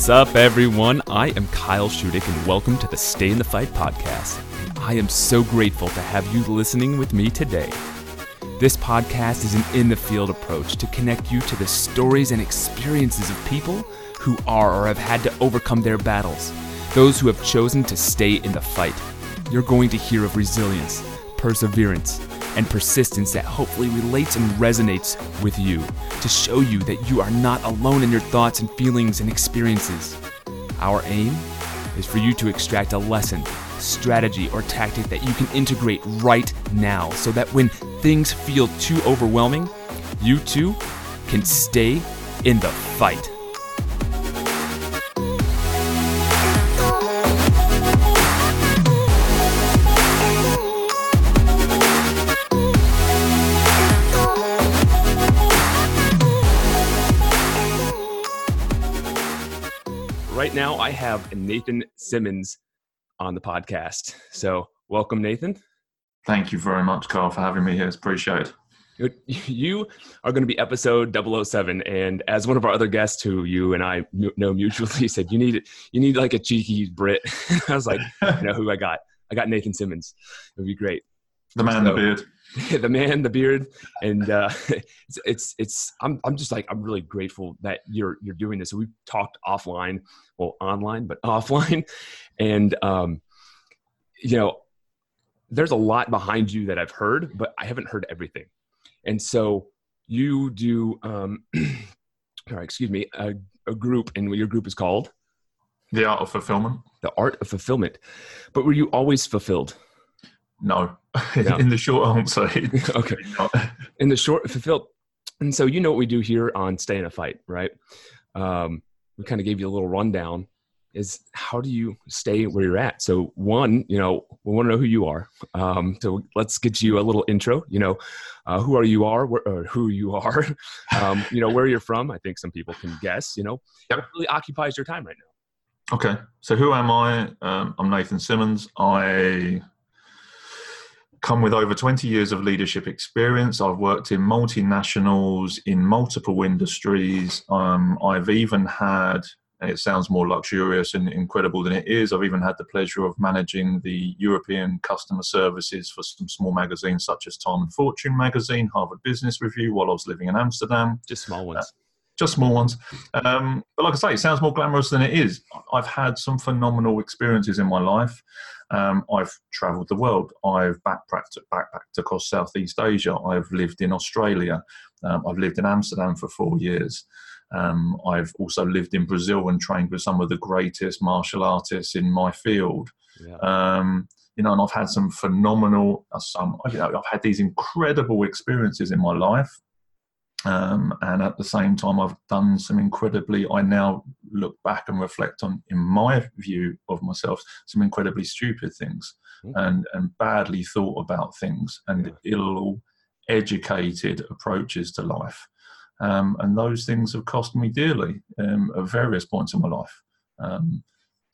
What's up, everyone? I am Kyle Shudik, and welcome to the Stay in the Fight podcast. I am so grateful to have you listening with me today. This podcast is an in the field approach to connect you to the stories and experiences of people who are or have had to overcome their battles, those who have chosen to stay in the fight. You're going to hear of resilience, perseverance, and persistence that hopefully relates and resonates with you to show you that you are not alone in your thoughts and feelings and experiences. Our aim is for you to extract a lesson, strategy, or tactic that you can integrate right now so that when things feel too overwhelming, you too can stay in the fight. right now I have Nathan Simmons on the podcast. So, welcome, Nathan. Thank you very much, Carl, for having me here. It's appreciated. You are going to be episode 007, and as one of our other guests, who you and I know mutually, said you need you need like a cheeky Brit. I was like, you know who I got? I got Nathan Simmons. It would be great. The man, so, the beard. the man, the beard, and uh, it's, it's it's I'm I'm just like I'm really grateful that you're you're doing this. So we've talked offline, well online, but offline, and um, you know, there's a lot behind you that I've heard, but I haven't heard everything, and so you do um, sorry, excuse me, a, a group, and your group is called the Art of Fulfillment. The Art of Fulfillment, but were you always fulfilled? No. no. in the short answer. okay. In the short, fulfilled. And so you know what we do here on Stay in a Fight, right? Um, we kind of gave you a little rundown. Is how do you stay where you're at? So one, you know, we want to know who you are. Um, so let's get you a little intro. You know, uh, who are you are, where, or who you are. Um, you know, where you're from. I think some people can guess. You know, yep. what really occupies your time right now. Okay, so who am I? Um, I'm Nathan Simmons. I come with over 20 years of leadership experience. I've worked in multinationals in multiple industries. Um, I've even had, it sounds more luxurious and incredible than it is, I've even had the pleasure of managing the European customer services for some small magazines such as Time and Fortune magazine, Harvard Business Review, while I was living in Amsterdam. Just small ones. Uh, just small ones. Um, but like I say, it sounds more glamorous than it is. I've had some phenomenal experiences in my life. Um, I've travelled the world. I've backpacked, backpacked across Southeast Asia. I've lived in Australia. Um, I've lived in Amsterdam for four years. Um, I've also lived in Brazil and trained with some of the greatest martial artists in my field. Yeah. Um, you know, and I've had some phenomenal, uh, some you know, I've had these incredible experiences in my life um, and at the same time, I've done some incredibly, I now look back and reflect on, in my view of myself, some incredibly stupid things mm-hmm. and, and badly thought about things and yeah. ill educated approaches to life. Um, and those things have cost me dearly um, at various points in my life. Um,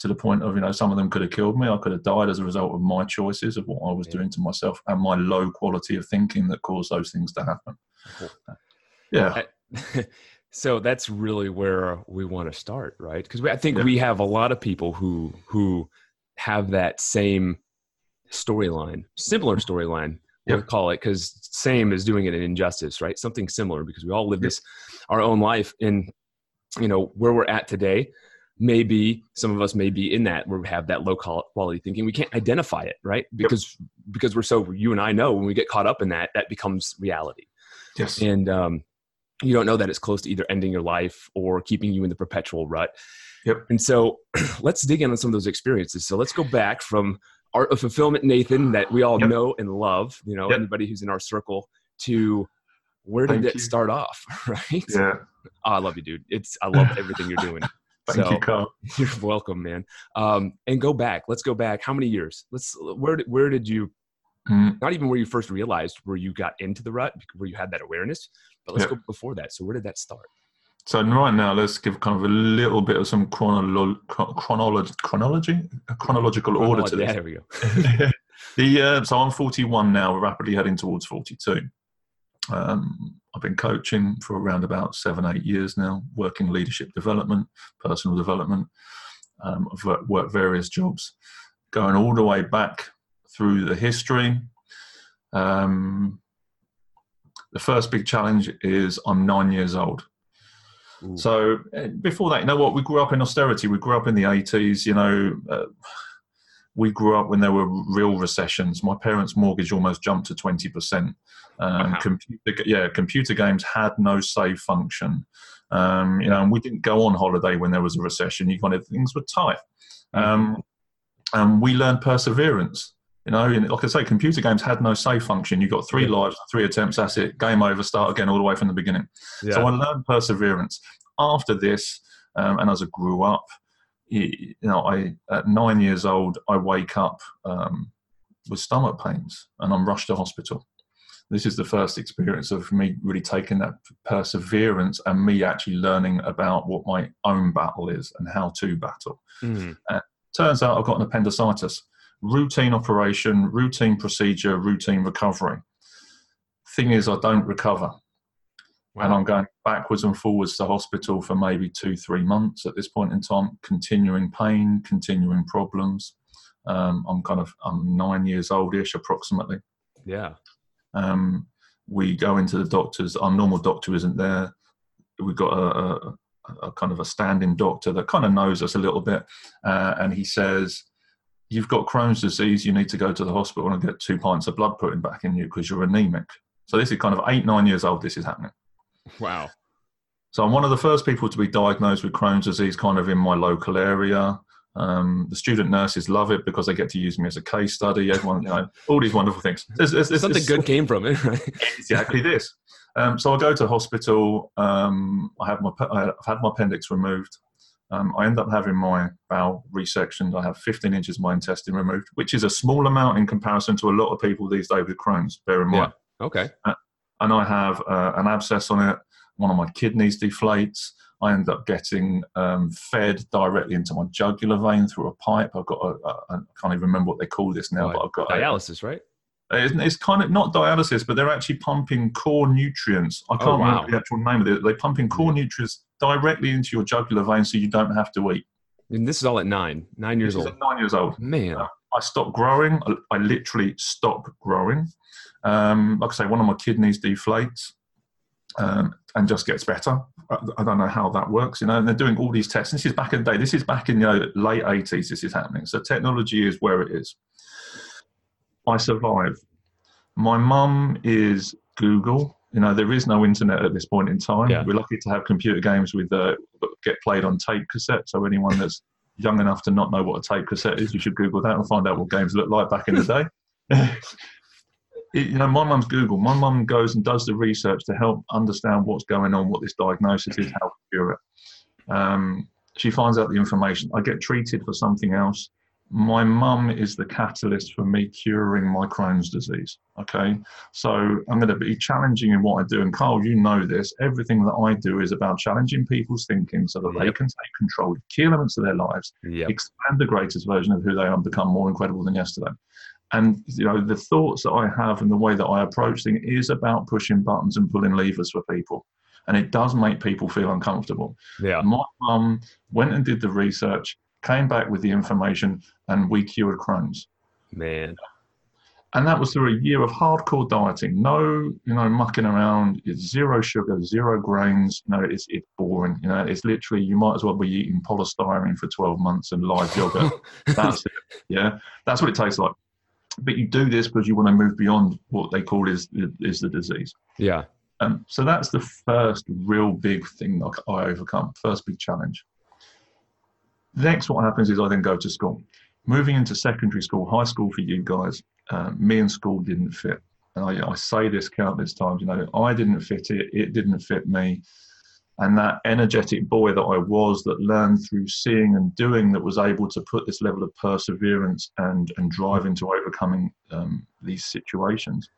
to the point of, you know, some of them could have killed me. I could have died as a result of my choices of what I was yeah. doing to myself and my low quality of thinking that caused those things to happen. Cool. Yeah. so that's really where we want to start, right? Because I think yeah. we have a lot of people who who have that same storyline, similar storyline. We'll call it because same is doing it an injustice, right? Something similar because we all live this our own life in you know where we're at today maybe some of us may be in that where we have that low quality thinking we can't identify it right because yep. because we're so you and i know when we get caught up in that that becomes reality yes and um you don't know that it's close to either ending your life or keeping you in the perpetual rut. Yep. And so let's dig in on some of those experiences. So let's go back from art of fulfillment, Nathan, that we all yep. know and love, you know, yep. anybody who's in our circle to where did Thank it you. start off? Right. Yeah. Oh, I love you, dude. It's, I love everything you're doing. Thank so, you, Carl. You're welcome, man. Um, and go back. Let's go back. How many years? Let's, where, where did you Mm. Not even where you first realized where you got into the rut, where you had that awareness, but let's Yeah. go before that. So where did that start? So right now, let's give kind of a little bit of some chronolo- chronology, chronology, chronological order to yeah, this. there we go. the uh, so I'm 41 now. We're rapidly heading towards 42. Um, I've been coaching for around about seven, eight years now, working leadership development, personal development. Um, I've worked, worked various jobs, going all the way back through the history. Um, the first big challenge is I'm nine years old. Ooh. So uh, before that, you know what? We grew up in austerity. We grew up in the 80s. You know, uh, we grew up when there were real recessions. My parents' mortgage almost jumped to 20%. Um, Wow. computer, yeah, computer games had no save function. Um, you know, and we didn't go on holiday when there was a recession. You kind of things were tight. Um, and we learned perseverance. You know, and like I say, computer games had no save function. You got three Yeah. lives, three attempts. That's it. Game over. Start again, all the way from the beginning. yeah. So I learned perseverance. After this, um, and as I grew up, you, know, I at nine years old, I wake up um, with stomach pains, and I'm rushed to hospital. This is the first experience of me really taking that perseverance and me actually learning about what my own battle is and how to battle. Mhm. Turns out I've got an appendicitis. Routine operation, routine procedure, routine recovery. Thing is, I don't recover and I'm going backwards and forwards to hospital for maybe two, three months at this point in time, continuing pain, continuing problems. Um, I'm kind of I'm nine years oldish approximately. yeah. Um, we go into the doctors. Our normal doctor isn't there. We've got a, a, a kind of a standing doctor that kind of knows us a little bit, uh, and he says, "You've got Crohn's disease. You need to go to the hospital and get two pints of blood put in back in you because you're anemic." So this is kind of eight, nine years old. This is happening. Wow. So I'm one of the first people to be diagnosed with Crohn's disease, kind of in my local area. Um, the student nurses love it because they get to use me as a case study. Everyone, you know, all these wonderful things. There's, there's, there's- Something good came from it, right? exactly this. Um, so I go to hospital. Um, I have my I've had my appendix removed. Um, I end up having my bowel resectioned. I have 15 inches of my intestine removed, which is a small amount in comparison to a lot of people these days with Crohn's. Bear in mind Okay. and I have uh, an abscess on it. One of my kidneys deflates. I end up getting um, fed directly into my jugular vein through a pipe. I've got a, a, I can't even remember what they call this now, Right. but I've got a, Dialysis, right? It's, kind of not dialysis, but they're actually pumping core nutrients. I can't Oh, wow. remember the actual name of it. They're pumping core nutrients directly into your jugular vein, so you don't have to eat. And this is all at nine, nine years This is old. at nine years old. Man. I stopped growing. I, I literally stopped growing. Um, like I say, one of my kidneys deflates um, and just gets better. I, I don't know how that works, you know. And they're doing all these tests. This is back in the day. This is back in the you know, late eighties. This is happening. So technology is where it is. I survive. My mum is Google. You know, there is no internet at this point in time. Yeah. We're lucky to have computer games with uh, that get played on tape cassette. So anyone that's young enough to not know what a tape cassette is, you should Google that and find out what games look like back in the day. It- you know, my mum's Google. My mum goes and does the research to help understand what's going on, what this diagnosis is, how to cure it. Um, she finds out the information. I get treated for something else. My mum is the catalyst for me curing my Crohn's disease. Okay, so I'm going to be challenging in what I do. And Carl, you know this. Everything that I do is about challenging people's thinking so that they can take control of key elements of their lives Yep. expand the greatest version of who they are and become more incredible than yesterday. And you know, the thoughts that I have and the way that I approach things is about pushing buttons and pulling levers for people. And it does make people feel uncomfortable. Yeah. My mum went and did the research, came back with the information, and we cured Crohn's. Man. And that was through a year of hardcore dieting. No, you know, mucking around. It's zero sugar, zero grains. No, it's it's boring. You know, it's literally you might as well be eating polystyrene for 12 months and live yogurt. That's it. Yeah, that's what it tastes like. But you do this because you want to move beyond what they call is is the disease. yeah. Um, so that's the first real big thing that I overcome. First big challenge. Next, what happens is I then go to school. Moving into secondary school, high school for you guys, uh, me and school didn't fit. And I, I say this countless times. You know, I didn't fit it. It didn't fit me. And that energetic boy that I was, that learned through seeing and doing, that was able to put this level of perseverance and and drive into overcoming um, these situations.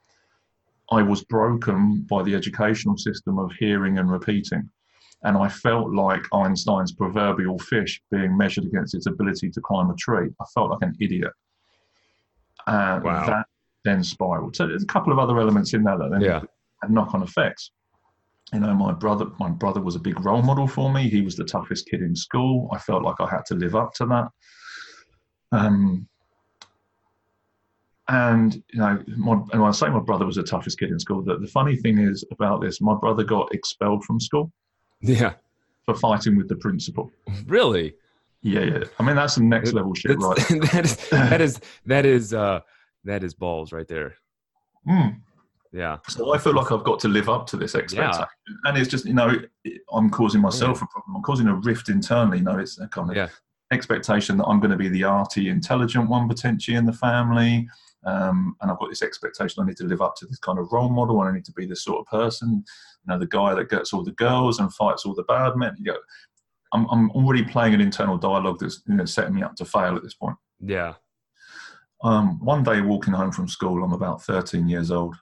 I was broken by the educational system of hearing and repeating. And I felt like Einstein's proverbial fish being measured against its ability to climb a tree. I felt like an idiot. And Wow. that then spiraled. So there's a couple of other elements in there that then Yeah. had knock-on effects. You know, my brother, my brother was a big role model for me. He was the toughest kid in school. I felt like I had to live up to that. Um, and you know, my, and when I say my brother was the toughest kid in school, the, the funny thing is about this, my brother got expelled from school Yeah. for fighting with the principal. Really? Yeah, yeah. I mean, that's some next level shit, right? That's- that is that is that is uh that is balls right there. Mm. Yeah. So I feel like I've got to live up to this expectation, and it's just you know I'm causing myself a problem. I'm causing a rift internally. You know, it's a kind of Yeah. expectation that I'm going to be the arty, intelligent one potentially in the family, um, and I've got this expectation I need to live up to this kind of role model, and I need to be this sort of person. You know, the guy that gets all the girls and fights all the bad men. You know, I'm I'm already playing an internal dialogue that's you know setting me up to fail at this point. Yeah. Um, one day walking home from school, I'm about 13 years old.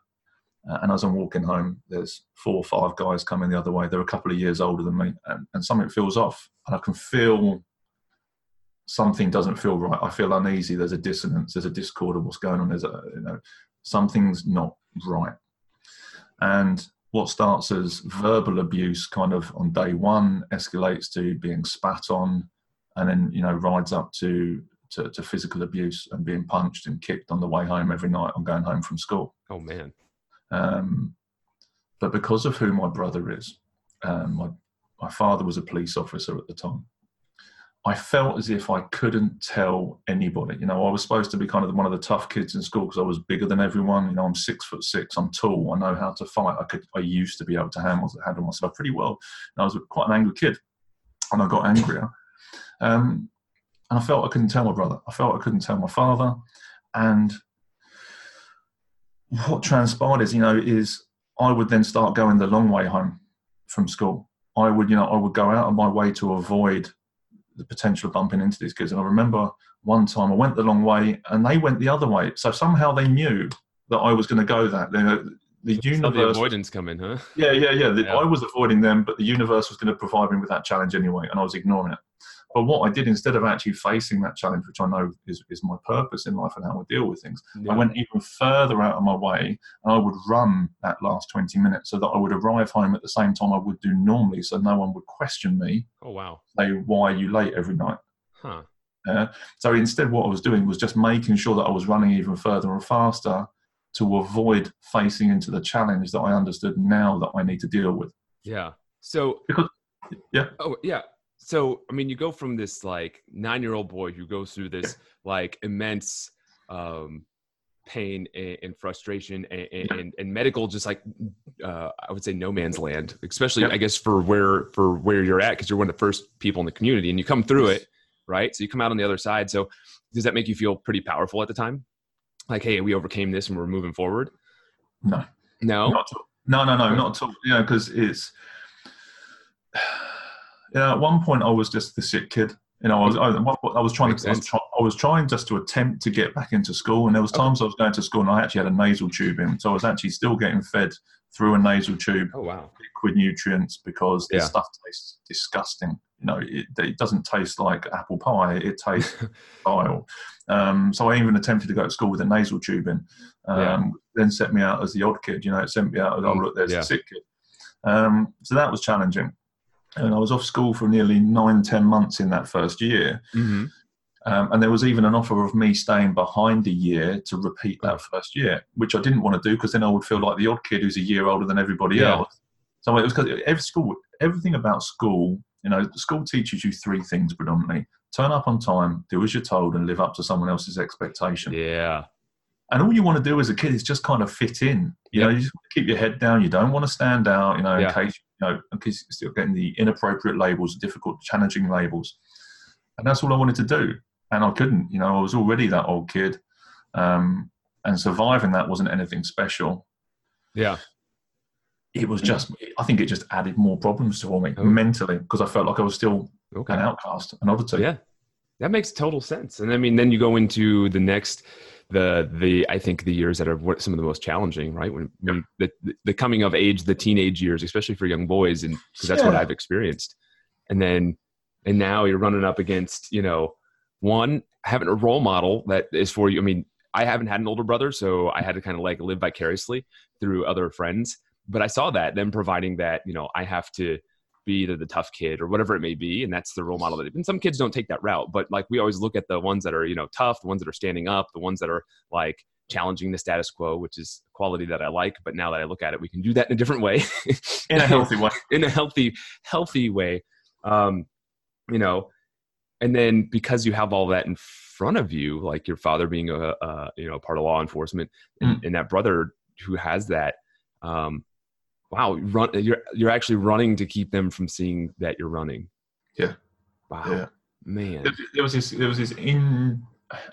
Uh, and as I'm walking home, there's four or five guys coming the other way. They're a couple of years older than me, and, and something feels off. And I can feel something doesn't feel right. I feel uneasy. There's a dissonance. There's a discord of what's going on. There's a, you know, something's not right. And what starts as verbal abuse, kind of on day one, escalates to being spat on, and then you know rides up to to, to physical abuse and being punched and kicked on the way home every night. I'm going home from school. Oh man. Um, but because of who my brother is, um, my, my father was a police officer at the time. I felt as if I couldn't tell anybody. You know, I was supposed to be kind of one of the tough kids in school because I was bigger than everyone. You know, I'm six foot six. I'm tall. I know how to fight. I could. I used to be able to handle handle myself pretty well. And I was quite an angry kid, and I got angrier. Um, and I felt I couldn't tell my brother. I felt I couldn't tell my father, and what transpired is, you know, is I would then start going the long way home from school. I would, you know, I would go out of my way to avoid the potential of bumping into these kids. And I remember one time I went the long way and they went the other way. So somehow they knew that I was going to go that. You know, the Saw the avoidance coming, huh? Yeah, yeah, yeah. The, Yeah. I was avoiding them, but the universe was going to provide me with that challenge anyway, and I was ignoring it. But what I did instead of actually facing that challenge, which I know is, is my purpose in life and how I deal with things, Yeah. I went even further out of my way and I would run that last 20 minutes so that I would arrive home at the same time I would do normally so no one would question me, Oh wow. say, why are you late every night? Huh. Uh, so instead, what I was doing was just making sure that I was running even further and faster to avoid facing into the challenge that I understood now that I need to deal with. Yeah. So Because, yeah. Oh yeah. So I mean, you go from this like nine-year-old boy who goes through this like immense um, pain and, and frustration and, and, and medical, just like uh, I would say, no man's land. Especially, Yep. I guess, for where for where you're at, because you're one of the first people in the community, and you come through it, right? So you come out on the other side. So does that make you feel pretty powerful at the time? Like, hey, we overcame this and we're moving forward. No. No. No, no, no, not at all. You know, because it's. You know, at one point I was just the sick kid. You know, I was I, point I was trying Makes to I was, try, I was trying just to attempt to get back into school, and there was times I was going to school and I actually had a nasal tube in, so I was actually still getting fed through a nasal tube Oh wow. liquid nutrients because Yeah. the stuff tastes disgusting. You know, it, it doesn't taste like apple pie; it tastes vile. Um, so I even attempted to go to school with a nasal tube in. Um, Yeah. Then set me out as the odd kid. You know, it sent me out as oh Mm, look, there's yeah. the sick kid. Um, so that was challenging. And I was off school for nearly nine, ten months in that first year. hmm Um, and there was even an offer of me staying behind a year to repeat that first year, which I didn't want to do because then I would feel like the odd kid who's a year older than everybody Yeah. else. So it was because every school, everything about school, you know, the school teaches you three things predominantly: turn up on time, do as you're told, and live up to someone else's expectation. Yeah. And all you want to do as a kid is just kind of fit in. You Yeah. know, you just want to keep your head down. You don't want to stand out. You know, Yeah. in case you know, case you're still getting the inappropriate labels, difficult, challenging labels. And that's all I wanted to do, and I couldn't. You know, I was already that old kid, um, and surviving that wasn't anything special. Yeah. It was just, I think it just added more problems to me Oh. mentally because I felt like I was still Okay. an outcast, an oddity. Yeah, that makes total sense. And I mean, then you go into the next the the I think the years that are some of the most challenging, right? When, when the the coming of age, the teenage years, especially for young boys, and because that's yeah. what I've experienced. And then and now you're running up against you know one having a role model that is for you. I mean, I haven't had an older brother, so I had to kind of like live vicariously through other friends. But I saw that them providing that you know I have to be either the tough kid or whatever it may be and that's the role model that and some kids don't take that route but like we always look at the ones that are you know tough the ones that are standing up the ones that are like challenging the status quo which is a quality that i like but now that i look at it we can do that in a different way. In a healthy way. In a healthy healthy way. Um you know and then because you have all that in front of you like your father being a, a you know part of law enforcement and, mm. and that brother who has that um wow, run, you're you're actually running to keep them from seeing that you're running. Yeah. Wow. Yeah. Man. There, there was this. There was this in.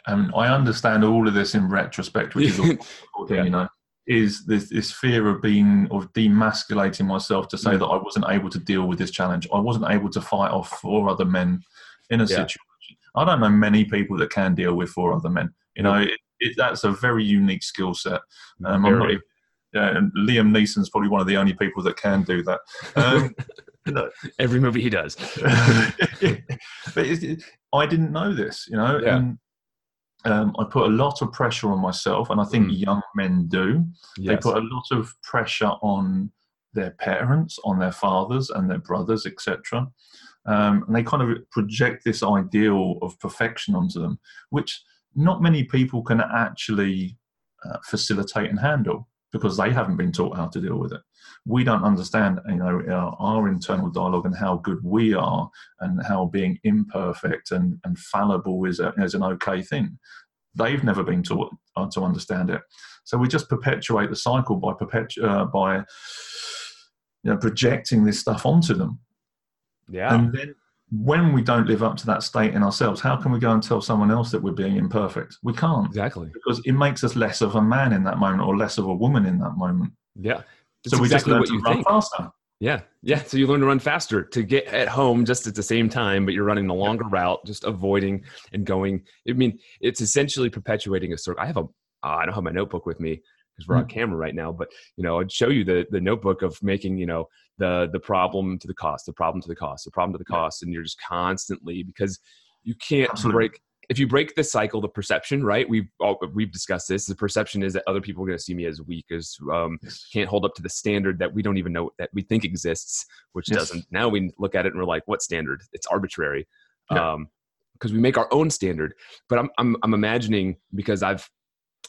Um, I understand all of this in retrospect, which is all, yeah. you know, is this this fear of being of demasculating myself to say mm. that I wasn't able to deal with this challenge. I wasn't able to fight off four other men in a yeah. situation. I don't know many people that can deal with four other men. You know, it, it, that's a very unique skill set. Um, I'm not even yeah, and Liam Neeson's probably one of the only people that can do that. Um, Every movie he does. but it, I didn't know this, you know. Yeah. And, um, I put a lot of pressure on myself, and I think mm. young men do. Yes. They put a lot of pressure on their parents, on their fathers and their brothers, etc. Um, and they kind of project this ideal of perfection onto them, which not many people can actually uh, facilitate and handle because they haven't been taught how to deal with it. We don't understand, you know, our, our, internal dialogue and how good we are, and how being imperfect and, and fallible is, a, is an okay thing. They've never been taught uh, to understand it, so we just perpetuate the cycle by perpetu- uh, by you know projecting this stuff onto them. Yeah, and then when we don't live up to that state in ourselves, how can we go and tell someone else that we're being imperfect? We can't. Exactly. Because it makes us less of a man in that moment or less of a woman in that moment. Yeah. That's so we exactly just learn to run think. faster. Yeah. Yeah. So you learn to run faster to get at home just at the same time, but you're running the longer route, just avoiding and going. I mean, it's essentially perpetuating a circle. I have a, uh, I don't have my notebook with me because we're on mm-hmm. camera right now, but you know, I'd show you the the notebook of making, you know, the the problem to the cost, the problem to the cost, the problem to the cost, and you're just constantly because you can't Absolutely. break if you break the cycle, the perception, right? We've all, we've discussed this. The perception is that other people are going to see me as weak, as um, yes. can't hold up to the standard that we don't even know that we think exists, which yes. doesn't. Now we look at it and we're like, what standard? It's arbitrary, because um, we make our own standard. But I'm I'm, I'm imagining because I've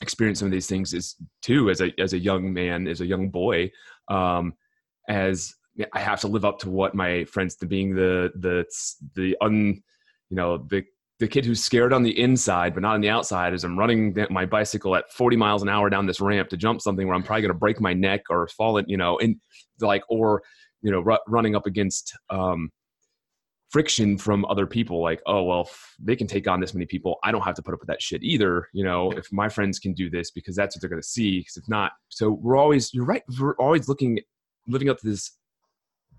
experienced some of these things is too as a as a young man, as a young boy. Um, as I have to live up to what my friends, to being the the the un, you know, the the kid who's scared on the inside but not on the outside as I'm running my bicycle at 40 miles an hour down this ramp to jump something where I'm probably going to break my neck or fall it, you know, and like or you know r- running up against um, friction from other people like oh well they can take on this many people i don't have to put up with that shit either you know if my friends can do this because that's what they're going to see because if not so we're always you're right we're always looking living up to this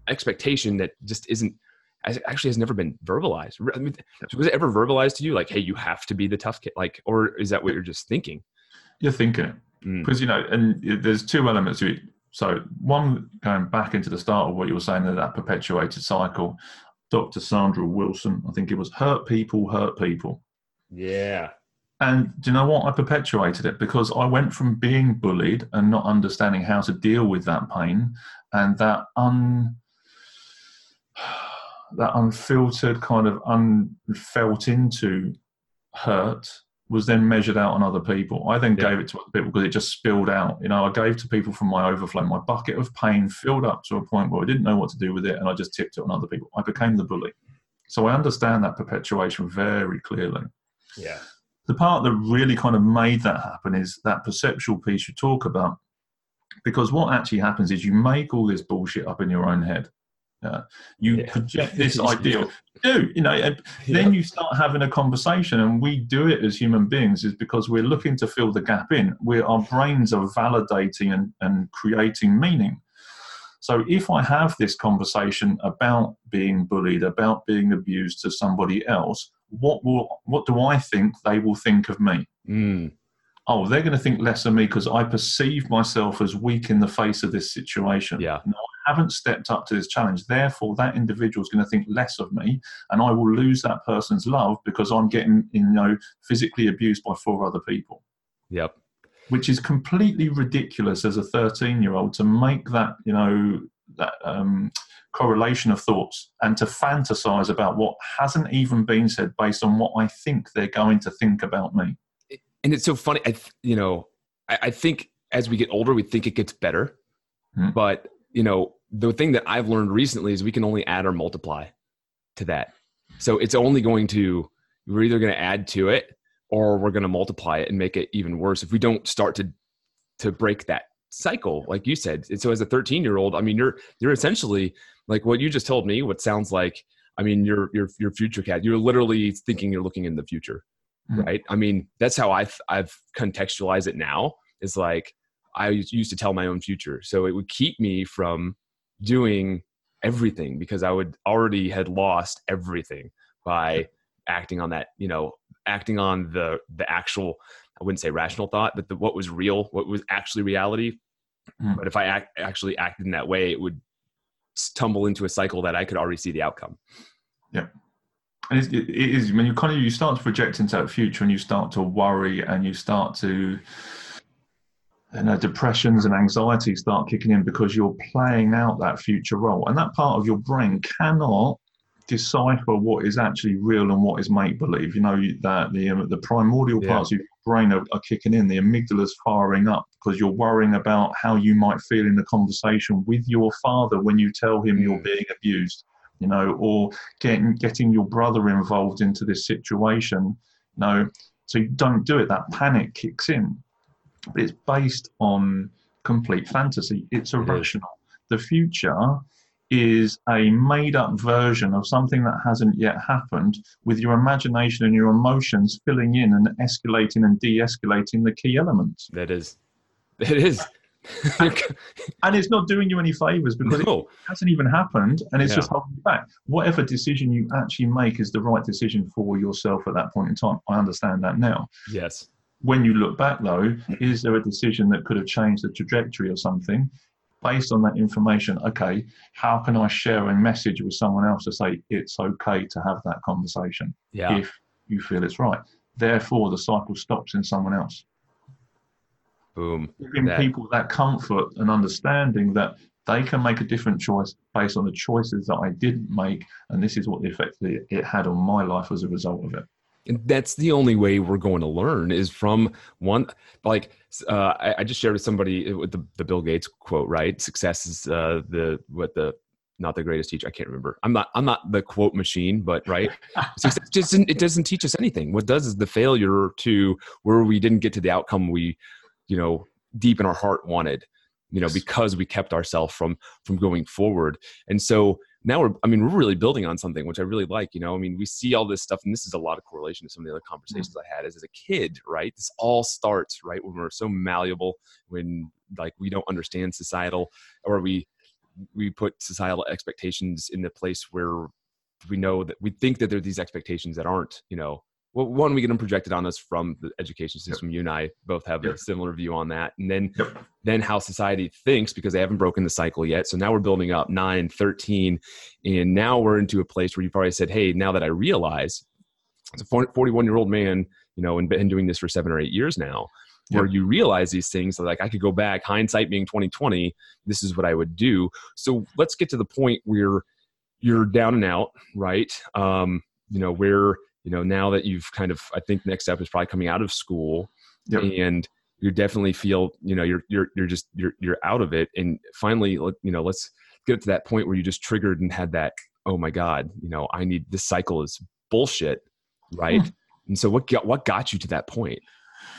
expectation that just isn't actually has never been verbalized. I mean, was it ever verbalized to you, like, "Hey, you have to be the tough kid," like, or is that what you're just thinking? You're thinking it because mm. you know, and there's two elements to it. So, one going back into the start of what you were saying, that that perpetuated cycle. Dr. Sandra Wilson, I think it was hurt people, hurt people. Yeah. And do you know what? I perpetuated it because I went from being bullied and not understanding how to deal with that pain and that un that unfiltered kind of unfelt into hurt was then measured out on other people. I then yeah. gave it to other people because it just spilled out. You know, I gave to people from my overflow. My bucket of pain filled up to a point where I didn't know what to do with it, and I just tipped it on other people. I became the bully. So I understand that perpetuation very clearly. Yeah. The part that really kind of made that happen is that perceptual piece you talk about. Because what actually happens is you make all this bullshit up in your own head. Uh, you yeah. project this ideal. do you know? And yeah. Then you start having a conversation, and we do it as human beings is because we're looking to fill the gap in. Where our brains are validating and, and creating meaning. So if I have this conversation about being bullied, about being abused to somebody else, what will what do I think they will think of me? Mm. Oh, they're going to think less of me because I perceive myself as weak in the face of this situation. Yeah. No, I haven't stepped up to this challenge. Therefore, that individual is going to think less of me, and I will lose that person's love because I'm getting, you know, physically abused by four other people. Yep. Which is completely ridiculous as a 13 year old to make that, you know, that um, correlation of thoughts and to fantasize about what hasn't even been said based on what I think they're going to think about me. And it's so funny. I, th- you know, I, I, think as we get older, we think it gets better. Hmm. But, you know, the thing that I've learned recently is we can only add or multiply to that. So it's only going to, we're either going to add to it or we're going to multiply it and make it even worse if we don't start to to break that cycle like you said and so as a 13 year old i mean you're you're essentially like what you just told me what sounds like i mean your your your future cat you're literally thinking you're looking in the future mm-hmm. right? I mean that's how i've i've contextualized it now is like i used to tell my own future. So it would keep me from doing everything because i would already had lost everything by acting on that you know acting on the the actual i wouldn't say rational thought but the, what was real what was actually reality. Mm. but if i act, actually acted in that way it would tumble into a cycle that i could already see the outcome. Yeah and it, it is when you kind of you start to project into that future and you start to worry and you start to you know, depressions and anxiety start kicking in because you're playing out that future role and that part of your brain cannot decipher what is actually real and what is make believe. You know that the um, the primordial yeah. parts of your brain are, are, kicking in. The amygdala's firing up because you're worrying about how you might feel in the conversation with your father when you tell him mm. you're being abused. You know, or getting getting your brother involved into this situation. You know, so you don't do it. That panic kicks in. But it's based on complete fantasy. It's irrational. It the future is a made up version of something that hasn't yet happened with your imagination and your emotions filling in and escalating and de escalating the key elements. That is. It is. and, and, it's not doing you any favors because no. it hasn't even happened and it's yeah. just holding you back. Whatever decision you actually make is the right decision for yourself at that point in time. I understand that now. Yes. When you look back, though, is there a decision that could have changed the trajectory or something? based on that information, okay, how can I share a message with someone else to say it's okay to have that conversation yeah. if you feel it's right? Therefore, the cycle stops in someone else. Boom. Giving that. people that comfort and understanding that they can make a different choice based on the choices that I didn't make, and this is what the effect it had on my life as a result of it. And that's the only way we're going to learn is from one like uh, I, I, just shared with somebody uh, with the, the bill gates quote right success is uh, the what the not the greatest teacher i can't remember i'm not i'm not the quote machine but right success just it doesn't teach us anything what does is the failure to where we didn't get to the outcome we you know deep in our heart wanted you know because we kept ourselves from from going forward. And so now we're i mean we're really building on something which i really like you know? I mean we see all this stuff and this is a lot of correlation to some of the other conversations mm-hmm. i had. As, as a kid right this all starts right when we're so malleable when like we don't understand societal or we we put societal expectations in the place where we know that we think that there are these expectations that aren't you know well, one, we get them projected on us from the education system. Yep. You and I both have yep. a similar view on that. And then, yep. then how society thinks because they haven't broken the cycle yet. So now we're building up nine, 13, and now we're into a place where you've already said, Hey, now that I realize as a 41 year old man, you know, and been doing this for seven or eight years now, where you realize these things like I could go back, hindsight being 2020, this is what I would do. So let's get to the point where you're down and out, right? Um, you know, where you know now that you've kind of i think next step is probably coming out of school yep. and you definitely feel you know you're you're you're just you're you're out of it. And finally you know let's get to that point where you just triggered and had that oh my god you know i need this cycle is bullshit right? Mm. and so what got what got you to that point?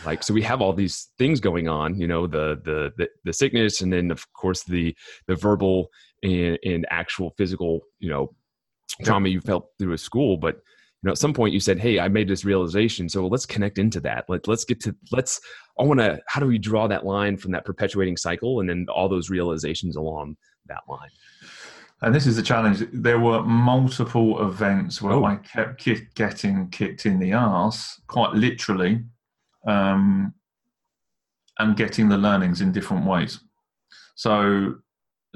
Like so we have all these things going on you know the the the, the sickness and then of course the the verbal and, and actual physical you know trauma you felt through a school. But know at some point you said hey i made this realization so let's connect into that Let, let's get to let's i want to how do we draw that line from that perpetuating cycle and then all those realizations along that line and this is the challenge there were multiple events where oh. i kept getting kicked in the ass quite literally um, and getting the learnings in different ways. So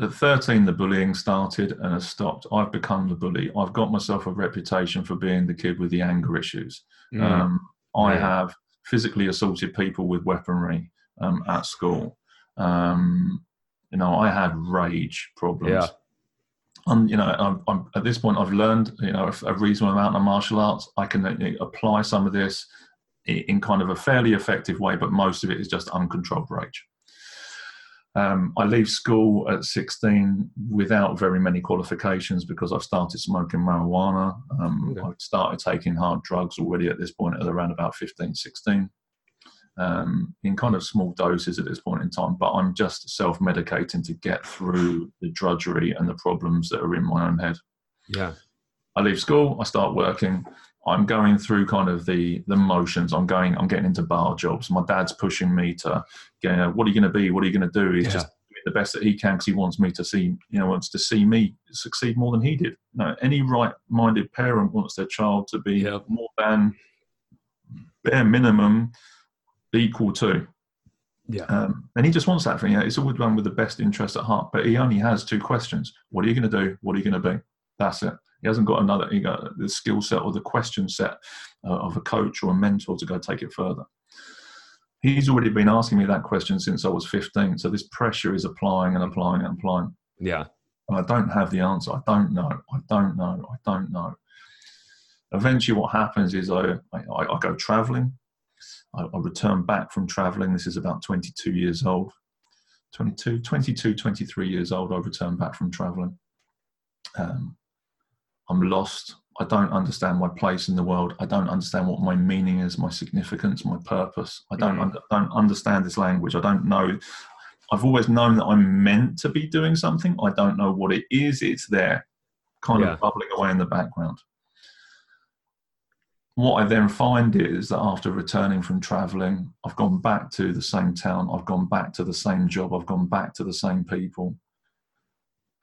at 13, the bullying started and has stopped. I've become the bully. I've got myself a reputation for being the kid with the anger issues. Mm. Um, I yeah. have physically assaulted people with weaponry um, at school. Um, you know, I had rage problems. Yeah. And you know, I'm, I'm, at this point, I've learned you know a, a reasonable amount of martial arts. I can you know, apply some of this in kind of a fairly effective way, but most of it is just uncontrolled rage. Um, I leave school at 16 without very many qualifications because I've started smoking marijuana. Um, okay. I started taking hard drugs already at this point at around about 15, 16, um, in kind of small doses at this point in time. But I'm just self medicating to get through the drudgery and the problems that are in my own head. Yeah. I leave school, I start working. I'm going through kind of the the motions. I'm going. I'm getting into bar jobs. My dad's pushing me to, you know, what are you going to be? What are you going to do? He's yeah. just doing the best that he can because he wants me to see, you know, wants to see me succeed more than he did. No, any right-minded parent wants their child to be yeah. more than bare minimum equal to. Yeah. Um, and he just wants that for you. Know, it's always done with the best interest at heart. But he only has two questions: What are you going to do? What are you going to be? That's it. He hasn't got another, he got the skill set or the question set uh, of a coach or a mentor to go take it further. He's already been asking me that question since I was 15. So this pressure is applying and applying and applying. Yeah. And I don't have the answer. I don't know. I don't know. I don't know. Eventually, what happens is I, I, I go traveling. I, I return back from traveling. This is about 22 years old. 22, 22, 23 years old. I return back from traveling. Um, I'm lost. I don't understand my place in the world. I don't understand what my meaning is, my significance, my purpose. I don't, mm. I don't understand this language. I don't know. I've always known that I'm meant to be doing something. I don't know what it is. It's there, kind yeah. of bubbling away in the background. What I then find is that after returning from traveling, I've gone back to the same town, I've gone back to the same job, I've gone back to the same people.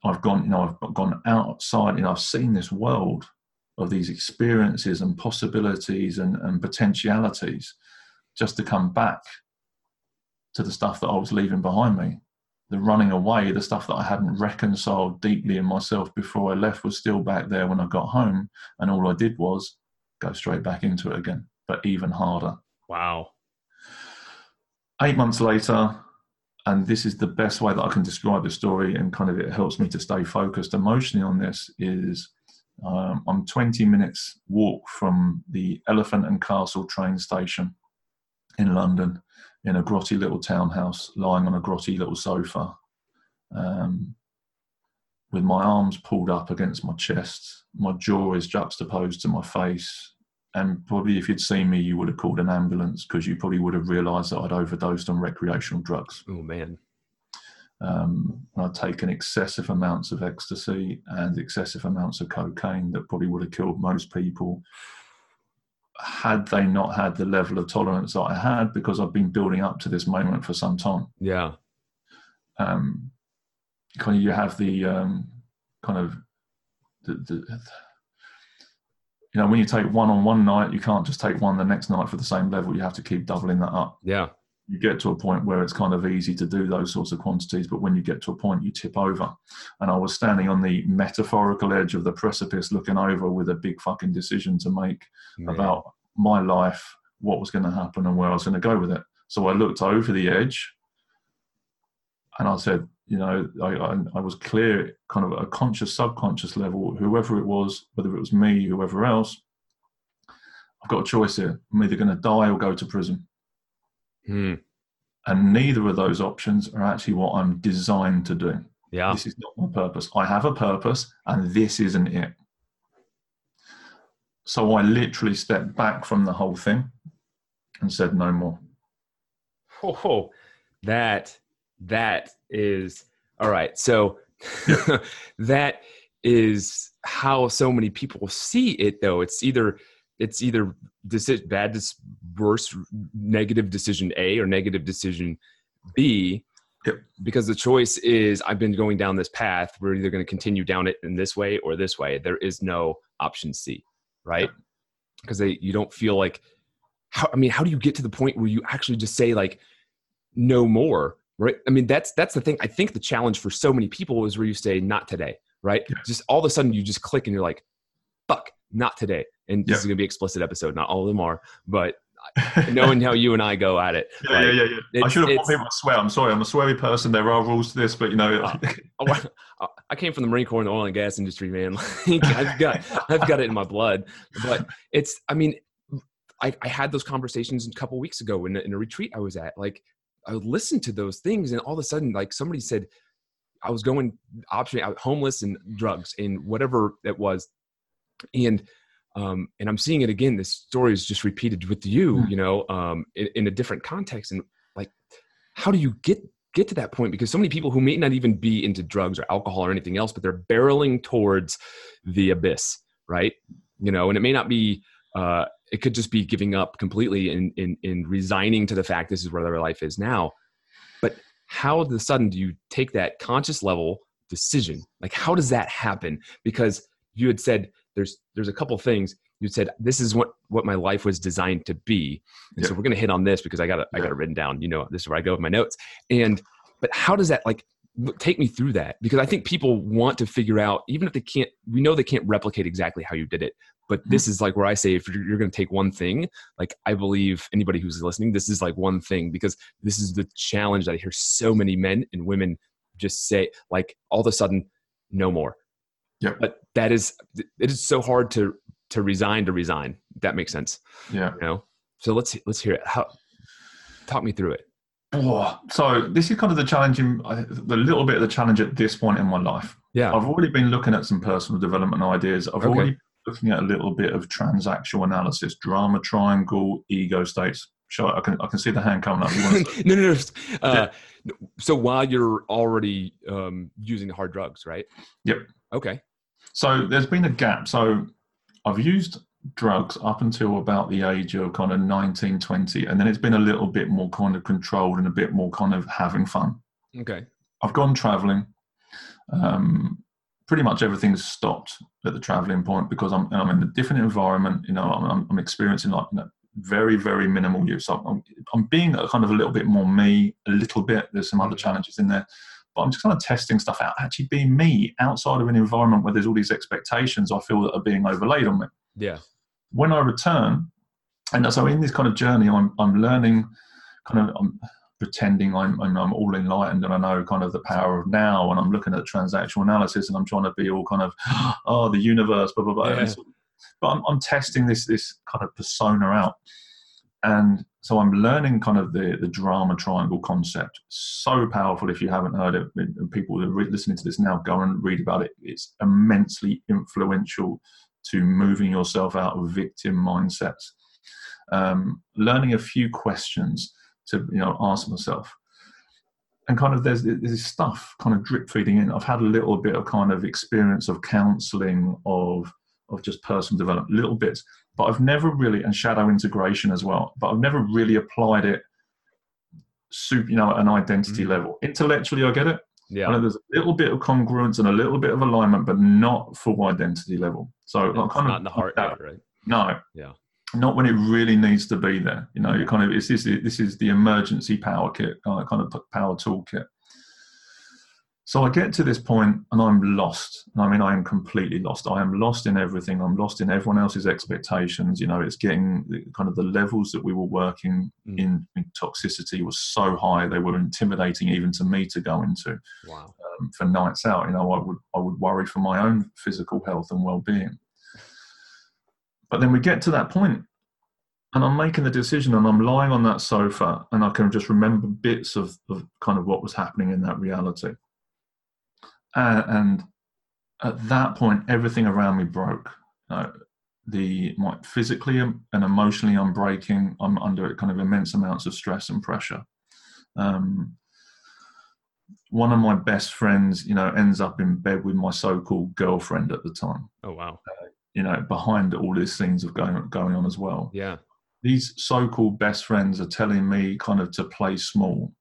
I've gone, you know, I've gone outside and I've seen this world of these experiences and possibilities and, and potentialities just to come back to the stuff that I was leaving behind me. The running away, the stuff that I hadn't reconciled deeply in myself before I left was still back there when I got home. And all I did was go straight back into it again, but even harder. Wow. Eight months later, and this is the best way that I can describe the story, and kind of it helps me to stay focused emotionally on this. Is um, I'm 20 minutes walk from the Elephant and Castle train station in London, in a grotty little townhouse, lying on a grotty little sofa, um, with my arms pulled up against my chest. My jaw is juxtaposed to my face, and probably if you'd seen me, you would have called an ambulance because you probably would have realised that I'd overdosed on recreational drugs. Oh man! Um, I'd taken excessive amounts of ecstasy and excessive amounts of cocaine that probably would have killed most people had they not had the level of tolerance that I had because I've been building up to this moment for some time. Yeah. Um, kind of you have the um, kind of the, the you know, when you take one on one night, you can't just take one the next night for the same level. You have to keep doubling that up. Yeah. You get to a point where it's kind of easy to do those sorts of quantities, but when you get to a point, you tip over. And I was standing on the metaphorical edge of the precipice, looking over with a big fucking decision to make Man. about my life, what was going to happen, and where I was going to go with it. So I looked over the edge and I said, you know, I, I, I, was clear, kind of a conscious, subconscious level, whoever it was, whether it was me, whoever else, I've got a choice here. I'm either going to die or go to prison. Hmm. And neither of those options are actually what I'm designed to do. Yeah. This is not my purpose. I have a purpose, and this isn't it. So I literally stepped back from the whole thing and said, no more. Oh, that that is all right. So that is how so many people see it though. It's either it's either deci- bad, worse, negative decision A or negative decision B. Yep. Because the choice is, I've been going down this path. We're either going to continue down it in this way or this way. There is no option C, right? Because yep. you don't feel like, how, I mean, how do you get to the point where you actually just say like, no more right i mean that's that's the thing i think the challenge for so many people is where you say not today right Yeah. just all of a sudden you just click and you're like fuck not today and this Yeah. is going to be explicit episode not all of them are but knowing how you and i go at it yeah, yeah, yeah, yeah. I should have people to swear. I'm sorry. I'm a sweary person. There are rules to this, but you know, Uh, I- I came from the Marine Corps and the oil and gas industry, man. Like, I've got I've got it in my blood. But it's I mean, I, I had those conversations a couple weeks ago in in a retreat I was at. Like I would listen to those things, and all of a sudden, like somebody said, I was going option out homeless and drugs and whatever it was, and um, and I'm seeing it again. This story is just repeated with you, Mm. you know, um, in, in a different context. And like, how do you get get to that point? Because so many people who may not even be into drugs or alcohol or anything else, but they're barreling towards the abyss, right? You know, and it may not be. Uh, it could just be giving up completely and in, in resigning to the fact this is where their life is now. But how of a sudden do you take that conscious level decision? Like, how does that happen? Because you had said there's there's a couple things. You said this is what what my life was designed to be. And so we're going to hit on this because i got it i got it written down. You know this is where i go with my notes. And but how does that like take me through that? Because i think people want to figure out even if they can't we know they can't replicate exactly how you did it but Mm-hmm. this is like where i say if you're, you're going to take one thing like i believe anybody who's listening this is like one thing because this is the challenge that i hear so many men and women just say like all of a sudden no more yeah but that is it is so hard to to resign to resign that makes sense yeah. you know so let's let's hear it how talk me through it Oh, so this is kind of the challenging, the little bit of the challenge at this point in my life. yeah I've already been looking at some personal development ideas. I've Okay. already looking at a little bit of transactional analysis, drama triangle, ego states. Sure, I can I can see the hand coming up. You want to- no no no uh, so while you're already um using hard drugs right Yep. okay So there's been a gap. So I've used drugs up until about the age of kind of 19, 20, and then it's been a little bit more kind of controlled and a bit more kind of having fun. okay I've gone traveling. Um, pretty much everything's stopped at the traveling point because I'm, I'm in a different environment. You know, I'm, I'm, I'm experiencing like you know, very, very minimal use. I'm, I'm, I'm being a kind of a little bit more me, a little bit. There's some other mm. challenges in there, but I'm just kind of testing stuff out. Actually, being me outside of an environment where there's all these expectations I feel that are being overlaid on me yeah when I return, and so in this kind of journey, I'm I'm learning, kind of I'm pretending I'm I'm, I'm all enlightened and I know kind of the power of now, and I'm looking at transactional analysis and I'm trying to be all kind of oh the universe blah blah blah. Yeah. But I'm I'm testing this this kind of persona out, and so I'm learning kind of the the drama triangle concept. So powerful if you haven't heard it, and people that are listening to this now go and read about it. It's immensely influential to moving yourself out of victim mindsets. Um, learning a few questions to you know ask myself, and kind of there's there's this stuff kind of drip feeding in. I've had a little bit of kind of experience of counselling of of just personal development, little bits, but I've never really and shadow integration as well. But I've never really applied it. Super, you know, at an identity Mhm. level. Intellectually, I get it. I yeah there's a little bit of congruence and a little bit of alignment, but not full identity level. So like, kind not of in the heart that- right no. Yeah. Not when it really needs to be there. You know, you kind of it's this this is the emergency power kit, uh, kind of power toolkit. So I get to this point and I'm lost. I mean, I am completely lost. I am lost in everything. I'm lost in everyone else's expectations. You know, it's getting the- kind of the levels that we were working Mm. in, in toxicity was so high they were intimidating even to me to go into wow um, for nights out. You know, I would I would worry for my own physical health and well-being. But then we get to that point, and I'm making the decision, and I'm lying on that sofa, and I can just remember bits of, of kind of what was happening in that reality. Uh, and at that point, everything around me broke. You know, the my, physically and emotionally, I'm breaking. I'm under kind of immense amounts of stress and pressure. Um, one of my best friends, you know, ends up in bed with my so-called girlfriend at the time. oh wow You know, behind all these things of going going on as well. yeah These so-called best friends are telling me kind of to play small.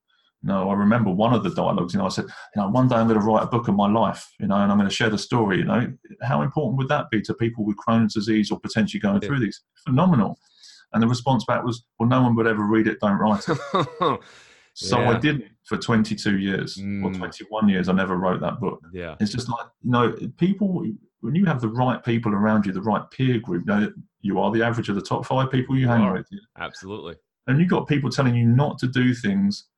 No, I remember one of the dialogues. You know, I said, you know, one day I'm going to write a book of my life. You know, and I'm going to share the story. You know, how important would that be to people with Crohn's disease or potentially going Yeah. through these? Phenomenal. And the response back was, well, no one would ever read it. Don't write it. So Yeah. I didn't for 22 years or Mm. 21 years. I never wrote that book. Yeah. It's just like, you know, people, when you have the right people around you, the right peer group, you, know, you are the average of the top five people you You hang with. Absolutely. And you've got people telling you not to do things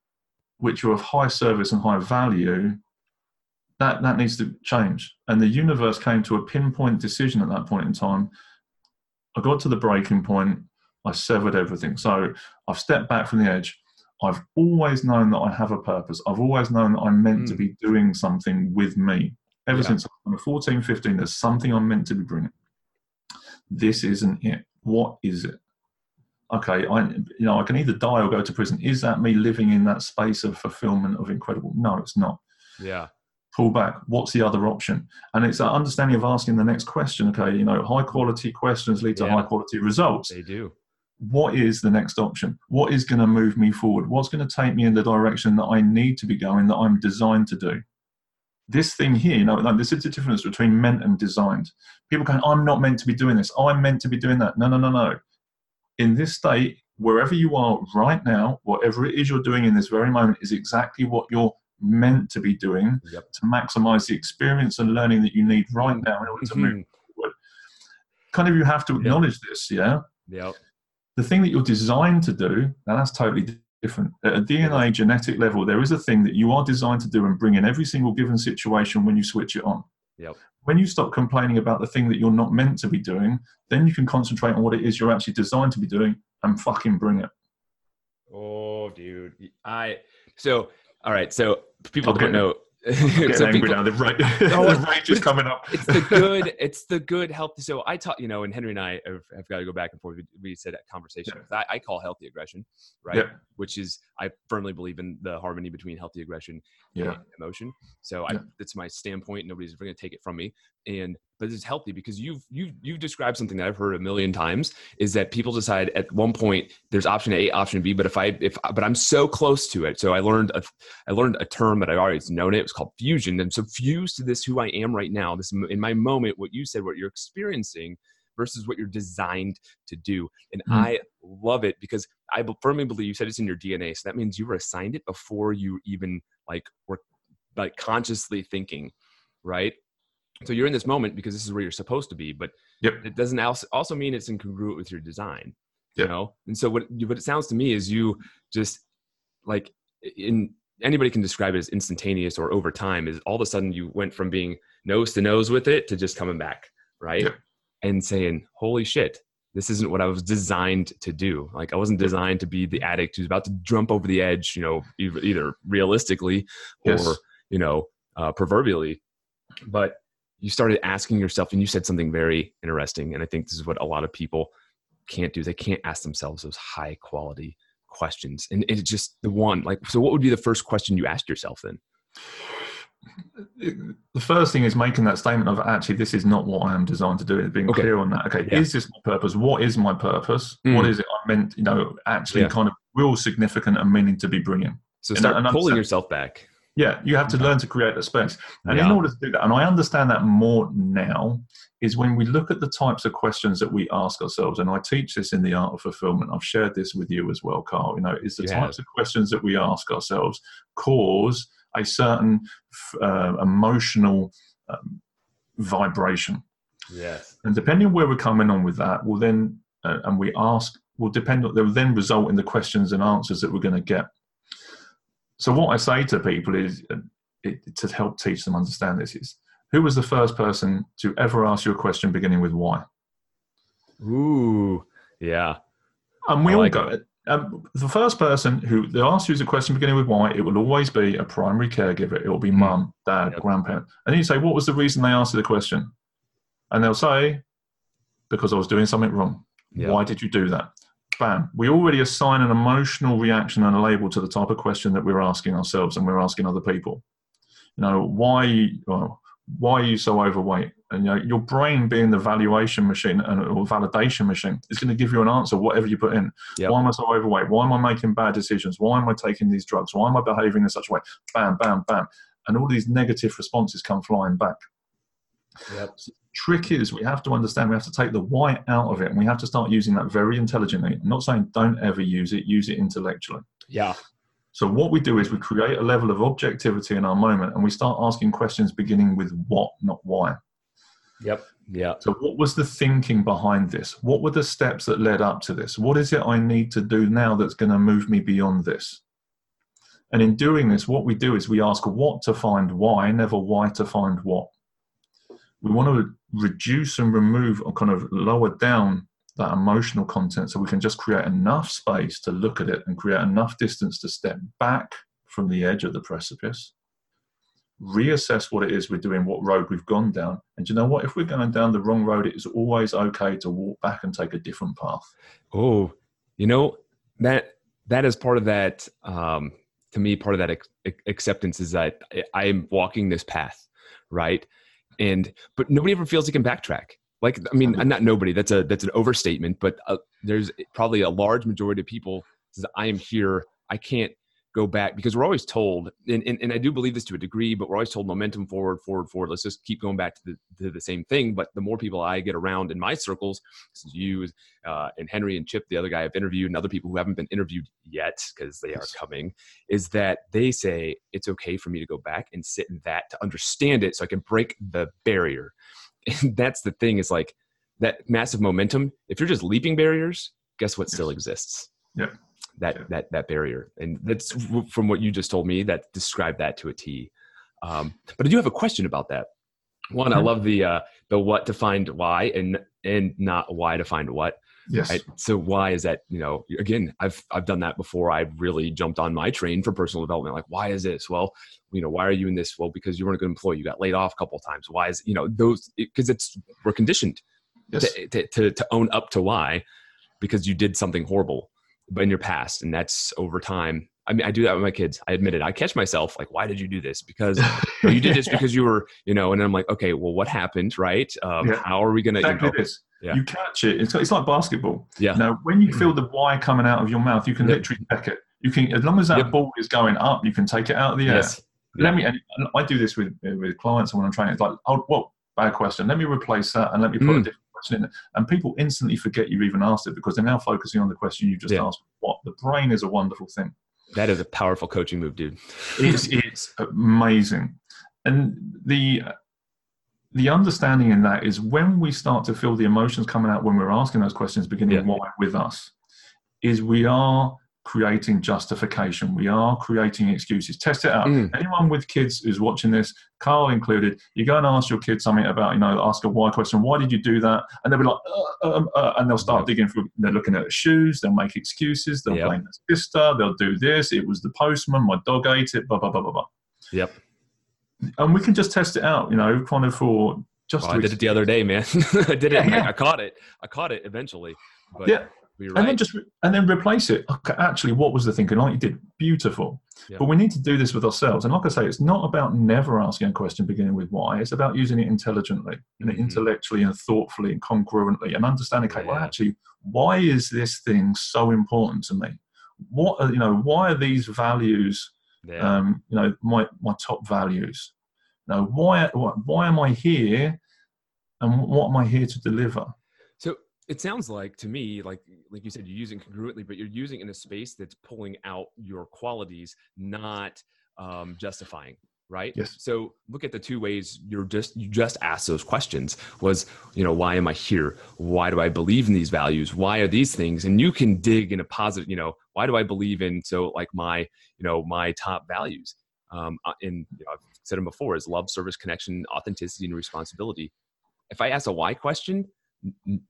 which are of high service and high value. That, that needs to change. And the universe came to a pinpoint decision at that point in time. I got to the breaking point. I severed everything. So I've stepped back from the edge. I've always known that I have a purpose. I've always known that I'm meant to Mm. be doing something with me. Ever Yeah. since I'm 14, 15, there's something I'm meant to be bringing. This isn't it. What is it? Okay, I you know I can either die or go to prison. Is that me living in that space of fulfillment of incredible? No, it's not Yeah. pull back what's the other option and it's that understanding of asking the next question okay you know high quality questions lead to Yeah. high quality results They do. what is the next option what is going to move me forward what's going to take me in the direction that i need to be going that i'm designed to do this thing here you know like this is the difference between meant and designed people going i'm not meant to be doing this i'm meant to be doing that no no no no in this state wherever you are right now whatever it is you're doing in this very moment is exactly what you're meant to be doing Yep. to maximize the experience and learning that you need right now in order to move Mhm. forward. Kind of you have to Yep. acknowledge this, yeah? Yep. The thing that you're designed to do, now that's totally different. At a DNA genetic level, there is a thing that you are designed to do and bring in every single given situation when you switch it on. Yep. When you stop complaining about the thing that you're not meant to be doing, then you can concentrate on what it is you're actually designed to be doing and fucking bring it. Oh, dude. I so all right. So people I'm don't know. I'm so angry people- now. The, Oh, the rage is it's- coming up. it's the good it's the good healthy so i taught you know and henry and i have, have got to go back and forth we, we said that conversation Yeah. I, I call healthy aggression right Yeah. which is i firmly believe in the harmony between healthy aggression Yeah. and emotion so I, that's my standpoint nobody's ever going to take it from me and but it's healthy because you've you've you've described something that i've heard a million times is that people decide at one point there's option a option b but if i if but i'm so close to it so i learned a I learned a term that I've always known it. It was called fusion. And so fused to this who I am right now, this in my moment, what you said, what you're experiencing versus what you're designed to do. And Mm. I love it because I firmly believe you said it's in your DNA. So that means you were assigned it before you even like were like consciously thinking, right? So you're in this moment because this is where you're supposed to be, but Yep. it doesn't also mean it's incongruent with your design. Yep. You know? And so what what it sounds to me is you just like in anybody can describe it as instantaneous or over time is all of a sudden you went from being nose to nose with it to just coming back right Yep. and saying holy shit this isn't what i was designed to do like i wasn't designed to be the addict who's about to jump over the edge you know either, either realistically or Yes. you know uh, proverbially but you started asking yourself and you said something very interesting and i think this is what a lot of people can't do they can't ask themselves those high quality questions and it's just the one like so what would be the first question you asked yourself then the first thing is making that statement of actually this is not what I am designed to do. Being Okay. clear on that. Okay, Yeah. is this my purpose? What is my purpose? Mm. What is it I meant? You know, actually, Yeah. kind of real significant and meaning to be bringing. so And- start and pulling yourself back Yeah, you have to learn to create a space, and in order to do that, and I understand that more now, is when we look at the types of questions that we ask ourselves. And I teach this in the art of fulfillment. I've shared this with you as well, Carl. You know, is the You types of questions that we ask ourselves cause a certain uh, emotional um, vibration. yes And depending on where we're coming on with that, will then, uh, and we ask, will depend, they will then result in the questions and answers that we're going to get. So, what I say to people is uh, it, to help teach them understand this is who was the first person to ever ask you a question beginning with why? ooh yeah And we I all like go, um, the first person who they ask you is a question beginning with why, it will always be a primary caregiver. It will be Mm. mum, dad, Yep. grandparent. And then you say, what was the reason they asked you the question? And they'll say, because I was doing something wrong. yeah Why did you do that? Bam. We already assign an emotional reaction and a label to the type of question that we're asking ourselves and we're asking other people. You know, why, well, why are you so overweight? And you know, your brain being the valuation machine and or validation machine is going to give you an answer, whatever you put in. Yep. Why am I so overweight? Why am I making bad decisions? Why am I taking these drugs? Why am I behaving in such a way? Bam, bam, bam. And all these negative responses come flying back yep trick is we have to understand we have to take the why out of it and we have to start using that very intelligently I'm not saying don't ever use it use it intellectually yeah So what we do is we create a level of objectivity in our moment and we start asking questions beginning with what, not why. Yep. Yeah. So what was the thinking behind this? What were the steps that led up to this? What is it I need to do now that's going to move me beyond this? And in doing this, what we do is we ask what to find why, never why to find what. We want to reduce and remove or kind of lower down that emotional content so we can just create enough space to look at it and create enough distance to step back from the edge of the precipice reassess what it is we're doing what road we've gone down. And you know what? If we're going down the wrong road it is always okay to walk back and take a different path. Oh you know that that is part of that um to me part of that acceptance is that i am walking this path right and but nobody ever feels they can backtrack. Like i mean not nobody that's a that's an overstatement but uh, there's probably a large majority of people says i am here. I can't go back because we're always told and, and, and, i do believe this to a degree but we're always told momentum forward forward forward let's just keep going back to the, to the same thing. But the more people i get around in my circles you uh, and henry and chip the other guy i've interviewed and other people who haven't been interviewed yet because they are coming is that they say it's okay for me to go back and sit in that to understand it so i can break the barrier. And that's the thing is like that massive momentum if you're just leaping barriers guess what still exists? Yeah that yeah. that that barrier. And that's from what you just told me that described that to a t. Um, but i do have a question about that. One i love the uh the what to find why and and not why to find what yes. right? so why is that you know again i've i've done that before. I really jumped on my train for personal development. Like why is this? Well you know why are you in this? Well because you weren't a good employee. You got laid off a couple of times. Why is you know those because it, it's we're conditioned yes. to, to, to own up to why because you did something horrible in your past and that's over time I mean, I do that with my kids. I admit it. I catch myself like, why did you do this? Because well, you did this because you were, you know, and I'm like, okay, well, what happened, right? Um, yeah. How are we going to, exactly you know, this. Yeah. You catch it. It's, it's like basketball. Yeah. Now, when you feel the why coming out of your mouth, you can yep. literally check it. You can, as long as that yep. ball is going up, you can take it out of the air. Yes. Let me. And I do this with with clients when I'm training. It's like, oh, well, bad question. Let me replace that and let me put mm. a different question And people instantly forget you even asked it because they're now focusing on the question you just yeah. asked. What the brain is a wonderful thing. That is a powerful coaching move, dude. it's it's amazing, and the the understanding in that is when we start to feel the emotions coming out when we're asking those questions, beginning yeah. why with us, is we are creating justification. We are creating excuses. Test it out. Mm. Anyone with kids who's watching this, Carl included, you go and ask your kid something about, you know, ask a why question. Why did you do that? And they'll be like, uh, um, uh, and they'll start digging through. They're looking at the shoes. They'll make excuses. They'll yep. blame their sister. They'll do this. It was the postman. My dog ate it. Blah blah blah blah blah. Yep. And we can just test it out. You know, kind of for just. Oh, I did it the other day, man. I did it. Yeah, yeah. I caught it. I caught it eventually. But yeah And then just and then replace it. Okay, actually, what was the thinking? Like you did, beautiful. Yep. But we need to do this with ourselves. And like I say, it's not about never asking a question beginning with why. It's about using it intelligently and mm-hmm. intellectually and thoughtfully and congruently and understanding. Okay, yeah. well, actually, why is this thing so important to me? What are, you know? Why are these values? Yeah. Um, you know, my my top values. Now, why why am I here? And what am I here to deliver? It sounds like to me like like you said you're using congruently but you're using in a space that's pulling out your qualities not um, justifying right? Yes. So look at the two ways you're just you just asked those questions was you know why am i here? Why do i believe in these values? Why are these things? And you can dig in a positive you know why do i believe in so like my you know my top values? Um and you know, i've said them before is love service connection authenticity and responsibility. If i ask a why question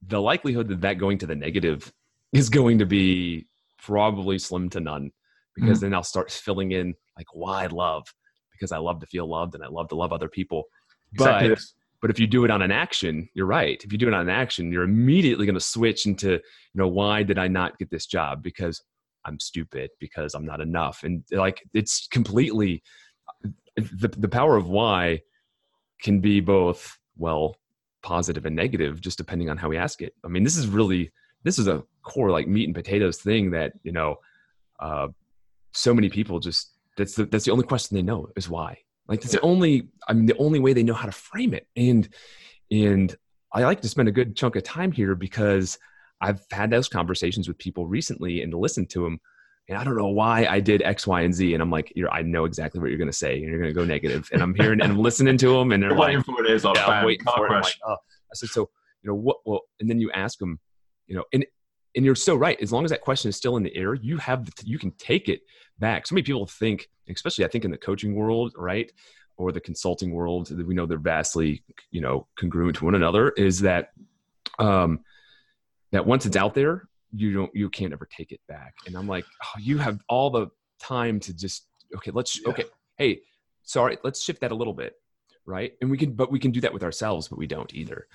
the likelihood that that going to the negative is going to be probably slim to none because mm-hmm. then I'll start filling in like why love because I love to feel loved and I love to love other people. Exactly. But but if you do it on an action, you're right. If you do it on an action, you're immediately going to switch into you know why did I not get this job because I'm stupid because I'm not enough and like it's completely the the power of why can be both well positive and negative just depending on how we ask it. I mean this is really this is a core like meat and potatoes thing that you know uh, so many people just that's the that's the only question they know is why. Like that's the only i mean the only way they know how to frame it. And and i like to spend a good chunk of time here because i've had those conversations with people recently and to listen to them and I don't know why I did X, Y, and Z. And I'm like, you're, I know exactly what you're going to say. And you're going to go negative. And I'm hearing and I'm listening to them. And they're like, waiting for it is yeah, I'm waiting for it. I'm like, oh. I said, so, you know, what, well, and then you ask them, you know, and, and you're so right. As long as that question is still in the air, you have, the, you can take it back. So many people think, especially I think in the coaching world, right? Or the consulting world, that we know they're vastly, you know, congruent to one another is that, um, that once it's out there, you don't, you can't ever take it back. And I'm like, oh, you have all the time to just, okay, let's, Yeah. okay. Hey, sorry, let's shift that a little bit right? And we can, but we can do that with ourselves, but we don't either.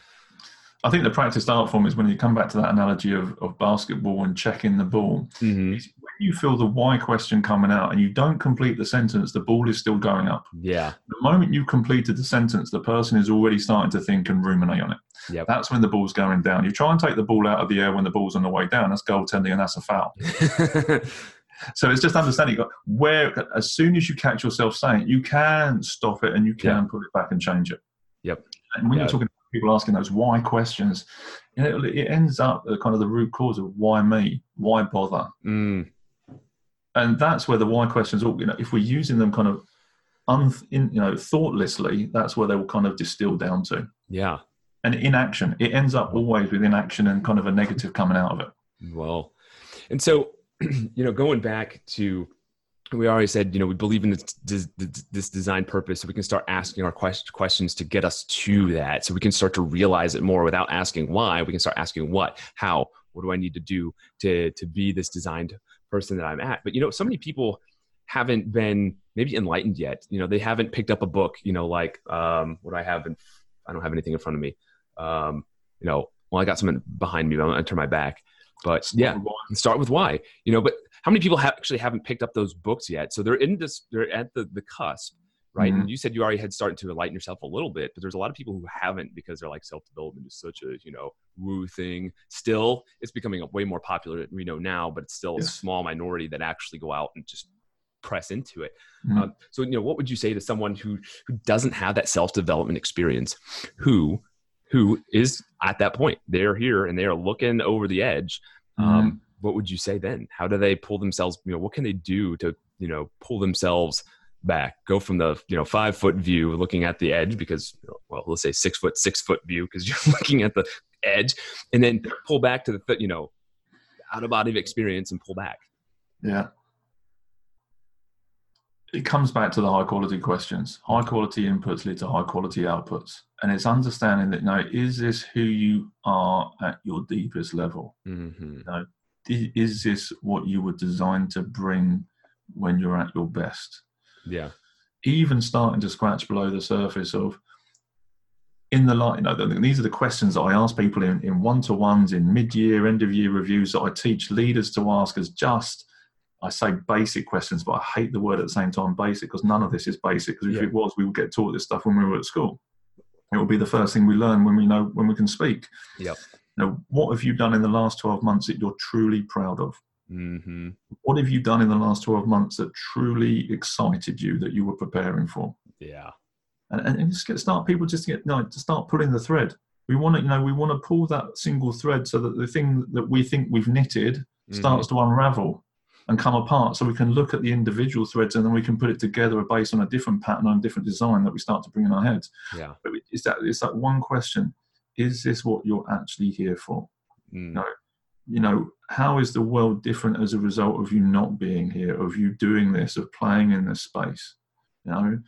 I think the practiced art form is when you come back to that analogy of, of basketball and checking the ball. Mm-hmm. is When you feel the why question coming out and you don't complete the sentence, the ball is still going up. Yeah. The moment you've completed the sentence, the person is already starting to think and ruminate on it. Yep. That's when the ball's going down. You try and take the ball out of the air when the ball's on the way down. That's goaltending and that's a foul. So it's just understanding where, as soon as you catch yourself saying, it, you can stop it and you can Yeah. put it back and change it. Yep. And when Yeah. you're talking people asking those why questions, you know, it ends up kind of the root cause of why me, why bother, mm, and that's where the why questions. all You know, if we're using them kind of, un, in, you know, thoughtlessly, that's where they will kind of distill down to. yeah. And inaction, it ends up always with inaction and kind of a negative coming out of it. Well, and so, you know, going back to, we already said, you know, we believe in this, this, this design purpose, so we can start asking our quest- questions to get us to that. So we can start to realize it more without asking why. We can start asking what, how, what do I need to do to to be this designed person that I'm at? But you know, so many people haven't been maybe enlightened yet. You know, they haven't picked up a book. You know, like um, what I have in, I don't have anything in front of me. Um, you know, well, I got something behind me, but I'm gonna turn my back. But yeah, start with why you know but how many people have actually haven't picked up those books yet? So they're in this they're at the the cusp right? And you said you already had started to enlighten yourself a little bit but there's a lot of people who haven't because they're like self-development is such a you know woo thing. Still it's becoming way more popular than we know now but it's still a small minority that actually go out and just press into it. Mhm. um, so you know what would you say to someone who who doesn't have that self-development experience who who is at that point? They're here and they are looking over the edge. Um, what would you say then how do they pull themselves you know what can they do to you know pull themselves back go from the you know five foot view looking at the edge because well let's say six foot six foot view because you're looking at the edge and then pull back to the you know out of body experience and pull back Yeah. It comes back to the high quality questions. High quality inputs lead to high quality outputs. And it's understanding that now, is this who you are at your deepest level? mm-hmm. I- Is this what you were designed to bring when you're at your best? yeah Even starting to scratch below the surface of in the light, you know, these are the questions that I ask people in, in one-to-ones, in mid-year, end-of-year reviews that I teach leaders to ask as just, I say basic questions, but I hate the word at the same time basic because none of this is basic. Because if Yeah. it was, we would get taught this stuff when we were at school. It will be the first thing we learn when we know when we can speak. Yep. Now, what have you done in the last 12 months that you're truly proud of? mm-hmm. What have you done in the last 12 months that truly excited you that you were preparing for? yeah and, and, just get start people just get no to start pulling the thread. We want to you know we want to pull that single thread so that the thing that we think we've knitted starts to unravel and come apart, so we can look at the individual threads and then we can put it together based on a different pattern and different design that we start to bring in our heads. Yeah But it's that it's that one question: Is this what you're actually here for? Mm. No. You know, how is the world different as a result of you not being here, of you doing this, of playing in this space? You know,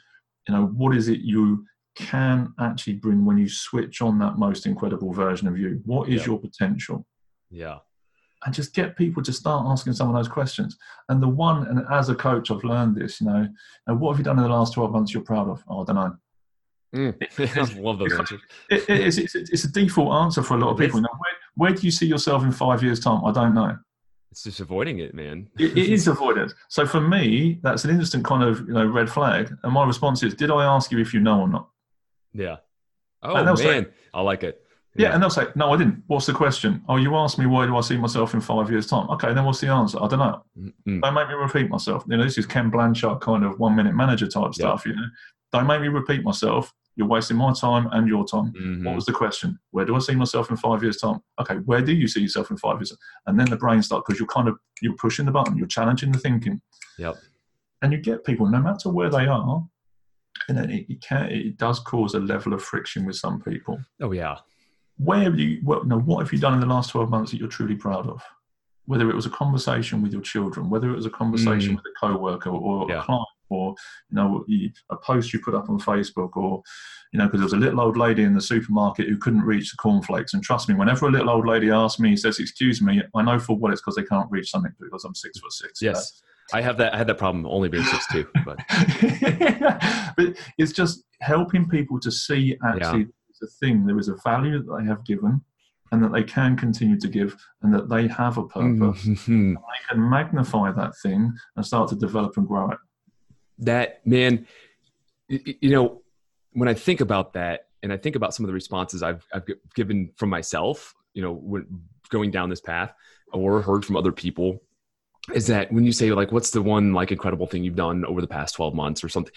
you know, what is it you can actually bring when you switch on that most incredible version of you? What is Yeah. your potential? yeah And just get people to start asking some of those questions. And the one, and as a coach, I've learned this, you know, and what have you done in the last 12 months you're proud of? Oh, I don't know. Mm. love those answers It, it is, it's, it's a default answer for a lot of people. Now, where, where do you see yourself in five years' time? I don't know. it's just avoiding it man it, it is avoided. So for me, that's an instant kind of you know red flag. And my response is, did I ask you if you know or not? yeah oh they'll say- man i like it Yeah, and they'll say, no, I didn't. What's the question? Oh, you asked me where do I see myself in five years' time? Okay, then what's the answer? I don't know. Mm. Don't make me repeat myself. You know, this is Ken Blanchard kind of one minute manager type Yeah. stuff. You know, don't make me repeat myself. You're wasting my time and your time. Mhm. What was the question? Where do I see myself in five years' time? Okay, where do you see yourself in five years? And then the brain starts because you're kind of you're pushing the button, you're challenging the thinking, Yep. and you get people no matter where they are, and then it, it can it does cause a level of friction with some people. Oh yeah. Where have you what, no, what have you done in the last twelve months that you're truly proud of? Whether it was a conversation with your children, whether it was a conversation Mm. with a coworker or Yeah. a client, or you know a post you put up on Facebook, or you know because there was a little old lady in the supermarket who couldn't reach the cornflakes. And trust me, whenever a little old lady asks me, says, "Excuse me," I know for what it's because they can't reach something because I'm six foot six. Yes. I have that. I had that problem only being six two, but but it's just helping people to see actually it's a thing. There is a value that they have given, and that they can continue to give, and that they have a purpose. Mhm. They can magnify that thing and start to develop and grow it. That man, you know, when I think about that, and I think about some of the responses I've I've given from myself, you know, when going down this path, or heard from other people, is that when you say like, what's the one like incredible thing you've done over the past twelve months or something?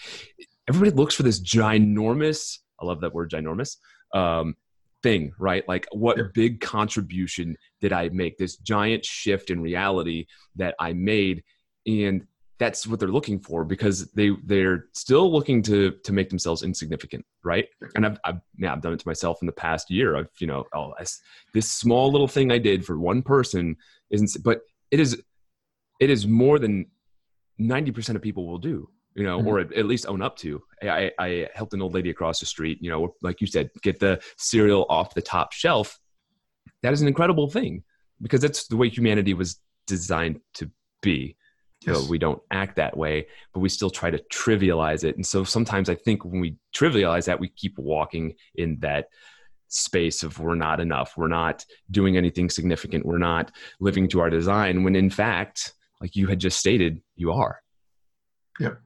Everybody looks for this ginormous. I love that word, ginormous. Um, thing, right? Like, what big contribution did I make? This giant shift in reality that I made, and that's what they're looking for because they they're still looking to to make themselves insignificant, right? And I've I've, yeah, I've done it to myself in the past year. I've you know, oh, this, this small little thing I did for one person isn't, but it is it is more than ninety percent of people will do. You know, Mhm. or at, at least own up to. I, I, I helped an old lady across the street. You know, like you said, get the cereal off the top shelf. That is an incredible thing because that's the way humanity was designed to be. Yes. So we don't act that way, but we still try to trivialize it. And so sometimes I think when we trivialize that, we keep walking in that space of we're not enough, we're not doing anything significant, we're not living to our design. When in fact, like you had just stated, you are. Yep.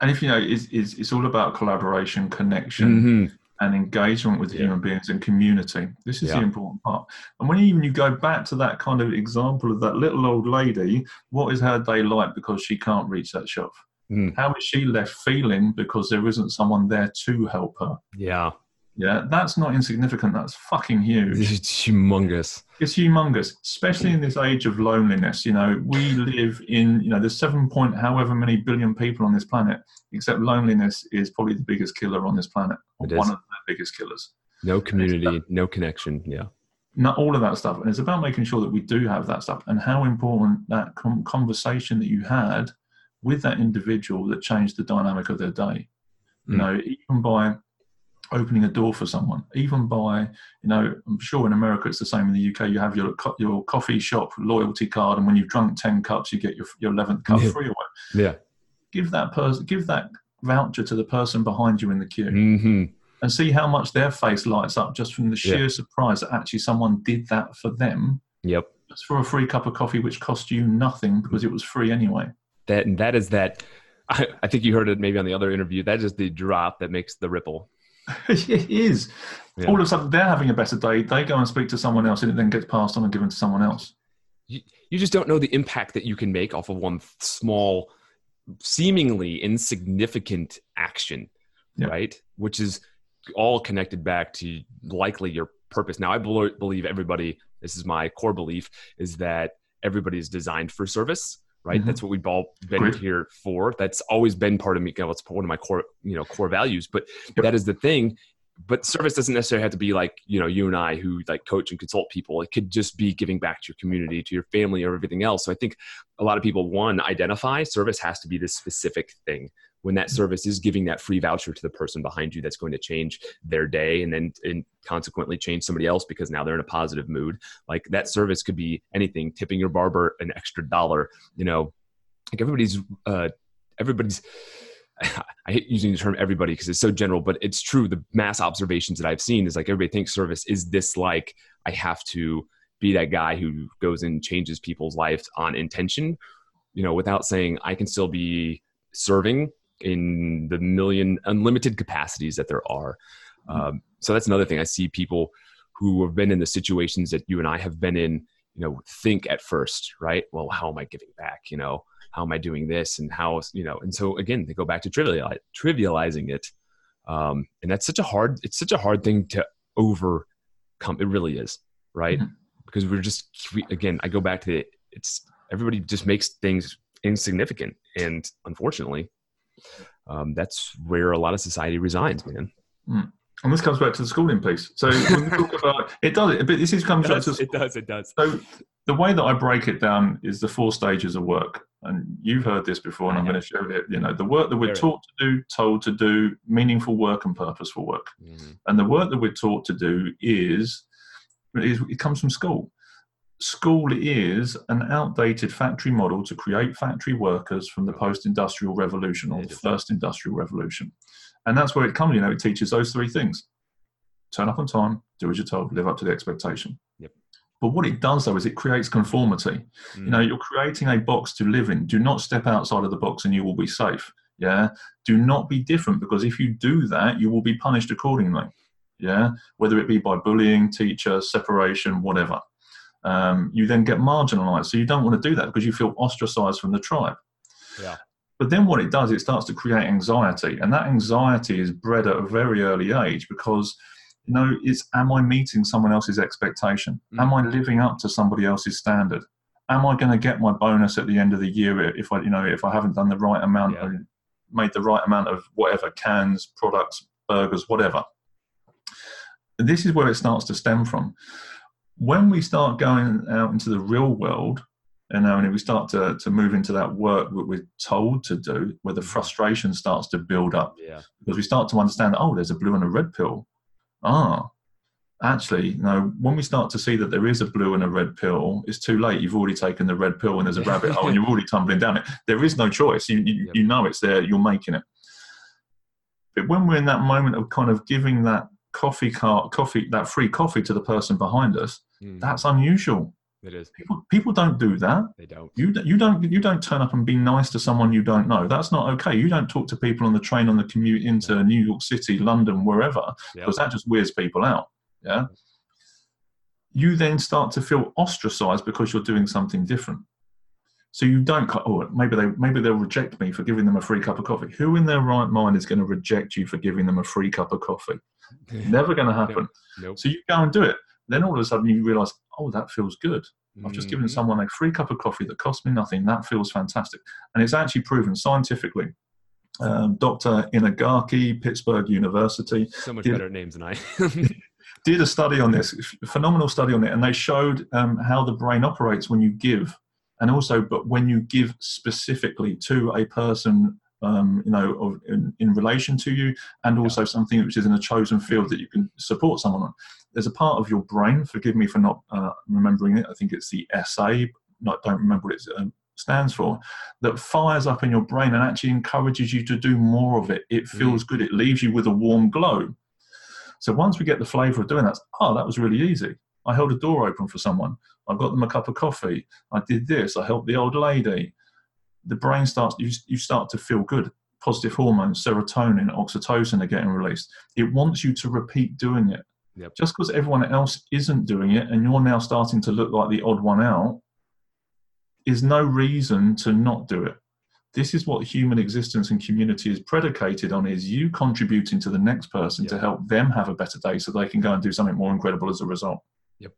And if you know, it's, it's, it's all about collaboration, connection, Mhm. And engagement with Yeah. human beings and community. This is Yeah. the important part. And when even you go back to that kind of example of that little old lady, what is her day like because she can't reach that shelf? Mm. How is she left feeling because there isn't someone there to help her? Yeah, Yeah, that's not insignificant. That's fucking huge. it's humongous. It's humongous, especially in this age of loneliness. You know, we live in, you know, there's seven point however many billion people on this planet, except loneliness is probably the biggest killer on this planet, It one is. of biggest killers. No community, no connection. Yeah. not all of that stuff and it's about making sure that we do have that stuff and how important that com- conversation that you had with that individual that changed the dynamic of their day you Mm. know even by opening a door for someone even by you know i'm sure in america it's the same in the uk you have your co- your coffee shop loyalty card and when you've drunk 10 cups you get your, your 11th cup Yeah. free away Yeah. give that person give that voucher to the person behind you in the queue hmm and see how much their face lights up just from the sheer surprise that actually someone did that for them Yep. just for a free cup of coffee which cost you nothing because it was free anyway That and that is that. I, I think you heard it maybe on the other interview. That is the drop that makes the ripple. it is Yeah. all of a sudden they're having a better day they go and speak to someone else and it then gets passed on and given to someone else you just don't know the impact that you can make off of one small seemingly insignificant action Yeah. right which is all connected back to likely your purpose. Now i believe everybody this is my core belief is that everybody is designed for service right? Mhm. that's what we've all been Agreed. here for. That's always been part of me. You know, it's one of my core you know core values but Yep. that is the thing. But service doesn't necessarily have to be like you know you and i who like coach and consult people. It could just be giving back to your community to your family or everything else. So i think a lot of people one identify service has to be this specific thing when that service is giving that free voucher to the person behind you that's going to change their day and then and consequently change somebody else because now they're in a positive mood like that service could be anything tipping your barber an extra dollar you know like everybody's uh everybody's I hate using the term everybody because it's so general, but it's true. The mass observations that I've seen is like everybody thinks service is this like I have to be that guy who goes and changes people's lives on intention, you know, without saying I can still be serving in the million unlimited capacities that there are. Um, so that's another thing I see people who have been in the situations that you and I have been in, you know, think at first, right? Well, how am I giving back? You know, how am I doing this and how, you know, and so again, they go back to trivial, trivializing it. um, and that's such a hard it's such a hard thing to overcome it really is right Mhm. because we're just we, again i go back to it it's everybody just makes things insignificant and unfortunately um, that's where a lot of society resides man And this comes back to the schooling piece. So when we talk about it does but this is comes back to it does it does So the way that I break it down is the four stages of work, and you've heard this before, and I'm going to show it. You know, the work that we're Very. taught to do, told to do, meaningful work and purposeful work, Mhm. and the work that we're taught to do is, is it comes from school. School is an outdated factory model to create factory workers from the post-industrial revolution or the first industrial revolution, and that's where it comes. You know, it teaches those three things: turn up on time, do as you're told, live up to the expectation. Yep. But what it does though is it creates conformity. You mm. know, you're creating a box to live in. Do not step outside of the box and you will be safe. Yeah. Do not be different because if you do that, you will be punished accordingly. Yeah. Whether it be by bullying, teacher, separation, whatever. Um, you then get marginalized. So you don't want to do that because you feel ostracized from the tribe. Yeah. But then what it does, it starts to create anxiety. And that anxiety is bred at a very early age because, you know, it's am I meeting someone else's expectation? Am I living up to somebody else's standard? Am I going to get my bonus at the end of the year if I, you know, if I haven't done the right amount, Yeah. made the right amount of whatever cans, products, burgers, whatever? This is where it starts to stem from. When we start going out into the real world, and when we start to, to move into that work that we're told to do, where the frustration starts to build up, yeah because we start to understand, oh, there's a blue and a red pill. Ah, actually, no, when we start to see that there is a blue and a red pill, it's too late. You've already taken the red pill and there's a rabbit hole and you're already tumbling down it. There is no choice. You, you, Yep. you know it's there, you're making it. But when we're in that moment of kind of giving that coffee cart, coffee, that free coffee to the person behind us, Mhm. that's unusual. it is People, people don't do that. they don't You, you don't you don't turn up and be nice to someone you don't know. That's not okay. You don't talk to people on the train on the commute into New York City, London, wherever, Yeah. because that just weirds people out. Yeah. You then start to feel ostracized because you're doing something different. So you don't. Oh, maybe they maybe they'll reject me for giving them a free cup of coffee. Who in their right mind is going to reject you for giving them a free cup of coffee? Never going to happen. nope So you go and do it. Then all of a sudden you realize, oh, that feels good. I've just given Mhm. someone a free cup of coffee that cost me nothing. That feels fantastic. And it's actually proven scientifically. Um, Dr. Inagaki, Pittsburgh University, so much did- better names than i did a study on this, a phenomenal study on it, and they showed um, how the brain operates when you give, and also, but when you give specifically to a person, um, you know, of, in, in relation to you, and also something which is in a chosen field that you can support someone on. There's a part of your brain. Forgive me for not uh, remembering it. I think it's the SA. Not don't remember what it um, stands for. That fires up in your brain and actually encourages you to do more of it. It feels good. It leaves you with a warm glow. So once we get the flavour of doing that, oh, that was really easy. I held a door open for someone. I got them a cup of coffee. I did this. I helped the old lady. The brain starts. You, you start to feel good. Positive hormones, serotonin, oxytocin are getting released. It wants you to repeat doing it. Yep. Just because everyone else isn't doing it, and you're now starting to look like the odd one out, is no reason to not do it. This is what human existence and community is predicated on: is you contributing to the next person to help them have a better day, so they can go and do something more incredible as a result. Yep.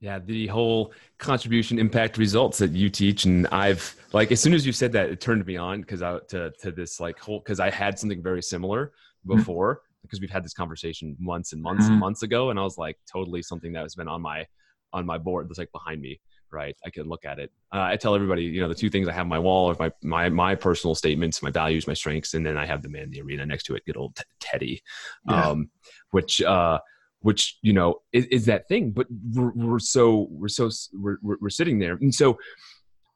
Yeah, the whole contribution impact results that you teach, and I've like as soon as you said that, it turned me on because I to to this like whole because I had something very similar mm. before because we've had this conversation months and months and Mhm. months ago, and I was like totally something that has been on my on my board that's like behind me, right? I can look at it. Uh, I tell everybody, you know, the two things I have on my wall are my my my personal statements, my values, my strengths, and then I have the man in the arena next to it, good old T- Teddy, Yeah. um, which uh, which you know is, is that thing but we're, we're so we're so we're, we're sitting there and so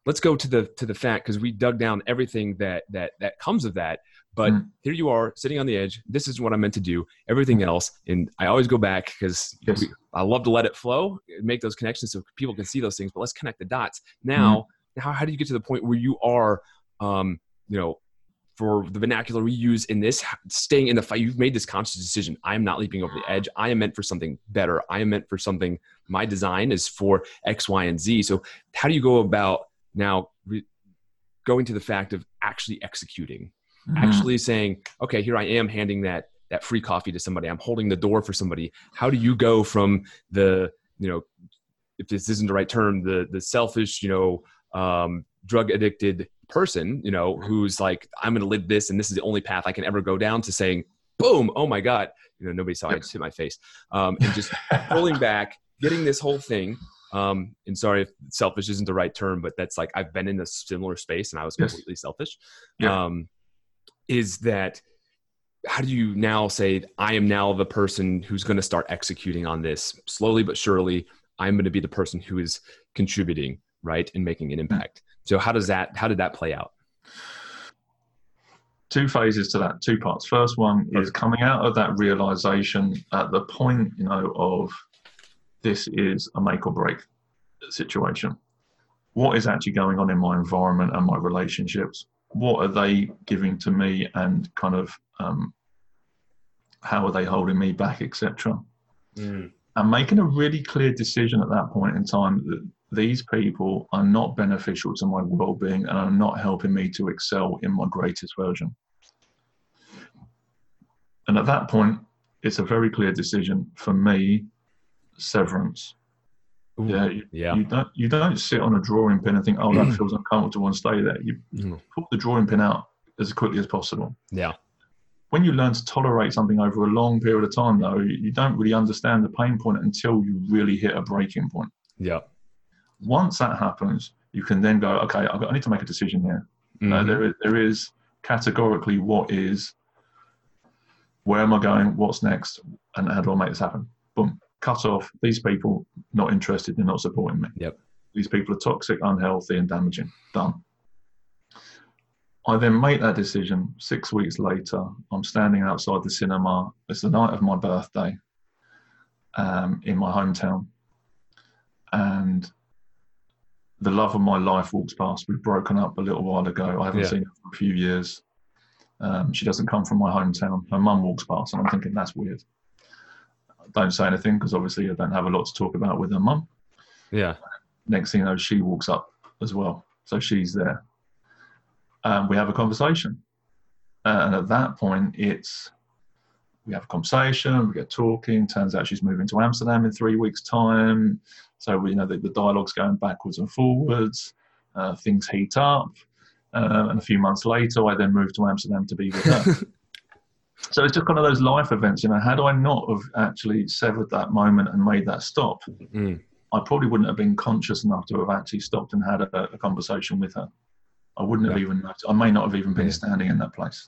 let's go to the to the fact because we dug down everything that that that comes of that but Mm. here you are sitting on the edge. This is what i'm meant to do everything else. And i always go back because Yes. i love to let it flow make those connections so people can see those things but let's connect the dots. Now how, how do you get to the point where you are um you know for the vernacular we use in this staying in the fight you've made this conscious decision. I am not leaping over the edge. I am meant for something better. I am meant for something my design is for x y and z. So how do you go about now re- going to the fact of actually executing Mhm. actually saying okay here i am handing that that free coffee to somebody. I'm holding the door for somebody. How do you go from the, you know, if this isn't the right term, the the selfish, you know, um, drug addicted person, you know, who's like, I'm going to live this, and this is the only path I can ever go down, to saying, boom, oh my god, you know, nobody saw I just hit my face, um, and just pulling back, getting this whole thing. Um, and sorry if selfish isn't the right term, but that's like I've been in a similar space and I was completely yes. selfish. Yeah. Um, is that how do you now say I am now the person who's going to start executing on this slowly but surely? I'm going to be the person who is contributing, right, and making an impact. So how does that? How did that play out? Two phases to that. Two parts. First one is coming out of that realization at the point, you know, of this is a make or break situation. What is actually going on in my environment and my relationships? What are they giving to me, and kind of um, how are they holding me back, etc. Mm. And making a really clear decision at that point in time that these people are not beneficial to my well-being and are not helping me to excel in my greatest version. And at that point, it's a very clear decision for me severance. Yeah, you, yeah. You don't you don't sit on a drawing pin and think, oh, that feels uncomfortable and stay there. You mm. pull the drawing pin out as quickly as possible. Yeah. When you learn to tolerate something over a long period of time, though, you don't really understand the pain point until you really hit a breaking point. Yeah. Once that happens, you can then go, okay, I need to make a decision here. Mm-hmm. Uh, there, is, there is categorically what is, where am I going, what's next, and how do I make this happen? Boom cut off. These people not interested. They're not supporting me. Yep. These people are toxic, unhealthy, and damaging. Done. I then make that decision. Six weeks later, I'm standing outside the cinema. It's the night of my birthday um, in my hometown, and the love of my life walks past. We've broken up a little while ago. I haven't yeah. seen her for a few years. Um, she doesn't come from my hometown. Her mum walks past, and I'm thinking that's weird don't say anything because obviously I don't have a lot to talk about with her mum. Yeah. Next thing you know, she walks up as well. So she's there. And we have a conversation. and at that point, it's we have a conversation, we get talking. Turns out she's moving to Amsterdam in three weeks' time. So we you know the, the dialogue's going backwards and forwards. Uh, things heat up. Uh, and a few months later, I then moved to Amsterdam to be with her. so it's just kind of those life events you know had i not have actually severed that moment and made that stop mm. i probably wouldn't have been conscious enough to have actually stopped and had a, a conversation with her. I wouldn't yeah. have even i may not have even been yeah. standing in that place.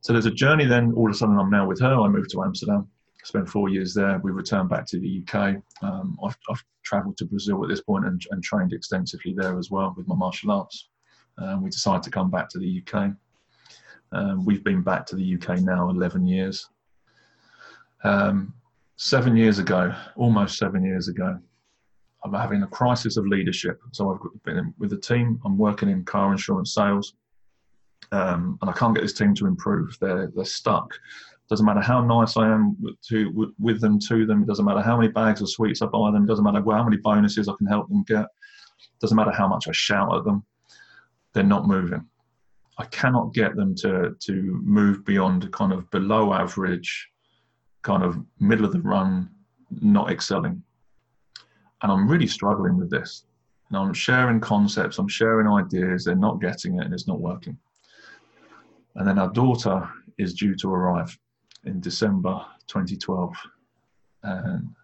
So there's a journey then. All of a sudden i'm now with her. I moved to amsterdam spent four years there. We returned back to the uk um, I've, I've, traveled to brazil at this point and, and, trained extensively there as well with my martial arts. Um, we decided to come back to the uk um, we've been back to the UK now 11 years. Um, seven years ago, almost seven years ago, I'm having a crisis of leadership. So I've been with the team. I'm working in car insurance sales, um, and I can't get this team to improve. They're they're stuck. Doesn't matter how nice I am to with them to them. It doesn't matter how many bags of sweets I buy them. It doesn't matter how many bonuses I can help them get. It doesn't matter how much I shout at them. They're not moving. I cannot get them to to move beyond kind of below average, kind of middle of the run, not excelling. And I'm really struggling with this. And I'm sharing concepts, I'm sharing ideas, they're not getting it and it's not working. And then our daughter is due to arrive in December 2012. And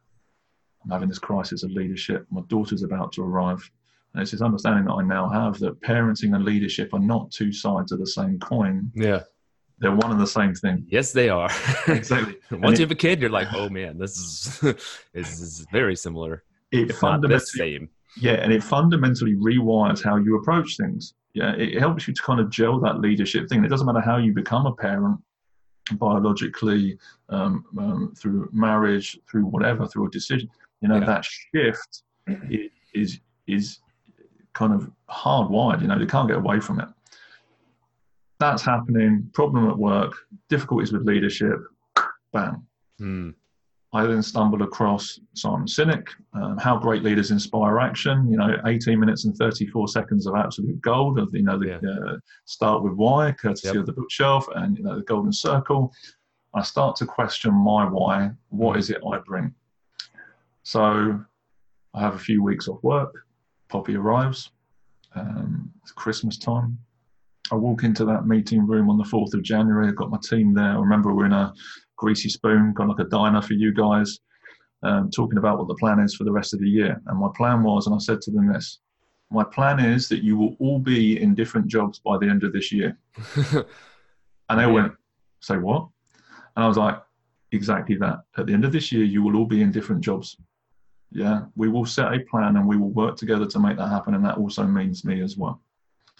I'm having this crisis of leadership. My daughter's about to arrive. And it's this understanding that I now have that parenting and leadership are not two sides of the same coin. Yeah. They're one and the same thing. Yes, they are. exactly. Once you have a kid, you're like, oh man, this is, this is very similar. It fundamentally, the same. Yeah, and it fundamentally rewires how you approach things. Yeah, it helps you to kind of gel that leadership thing. It doesn't matter how you become a parent, biologically, um, um, through marriage, through whatever, through a decision. You know, yeah. that shift is is kind of hardwired. You know, they can't get away from it. That's happening. Problem at work. Difficulties with leadership. Bam. Mm. I then stumbled across Simon Sinek, um, How Great Leaders Inspire Action. You know, 18 minutes and 34 seconds of absolute gold. Of you know, the yeah. uh, start with why, courtesy yep. of the bookshelf, and you know, the Golden Circle. I start to question my why. What is it I bring? So I have a few weeks off work. Poppy arrives. Um, it's Christmas time. I walk into that meeting room on the 4th of January. I've got my team there. I remember we're in a greasy spoon, kind of like a diner for you guys, um, talking about what the plan is for the rest of the year. And my plan was, and I said to them this my plan is that you will all be in different jobs by the end of this year. and they went, say what? And I was like, exactly that. At the end of this year, you will all be in different jobs. Yeah, we will set a plan and we will work together to make that happen. And that also means me as well.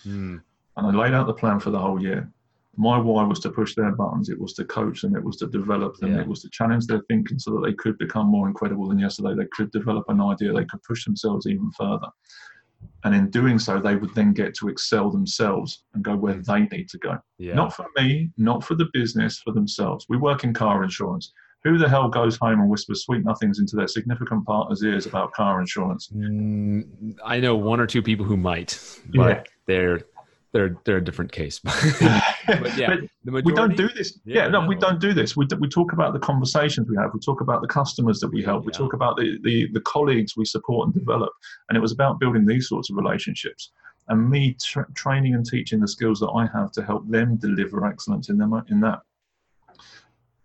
Mm. And I laid out the plan for the whole year. My why was to push their buttons, it was to coach them, it was to develop them, yeah. it was to challenge their thinking so that they could become more incredible than yesterday. They could develop an idea, they could push themselves even further. And in doing so, they would then get to excel themselves and go where they need to go. Yeah. Not for me, not for the business, for themselves. We work in car insurance. Who the hell goes home and whispers sweet nothings into their significant partner's ears about car insurance? Mm, I know one or two people who might, but yeah. they're they're they're a different case. but yeah, but we don't do this. Yeah, yeah no, no, we don't do this. We, we talk about the conversations we have. We talk about the customers that we help. We talk about the, the the colleagues we support and develop. And it was about building these sorts of relationships and me tra- training and teaching the skills that I have to help them deliver excellence in them in that.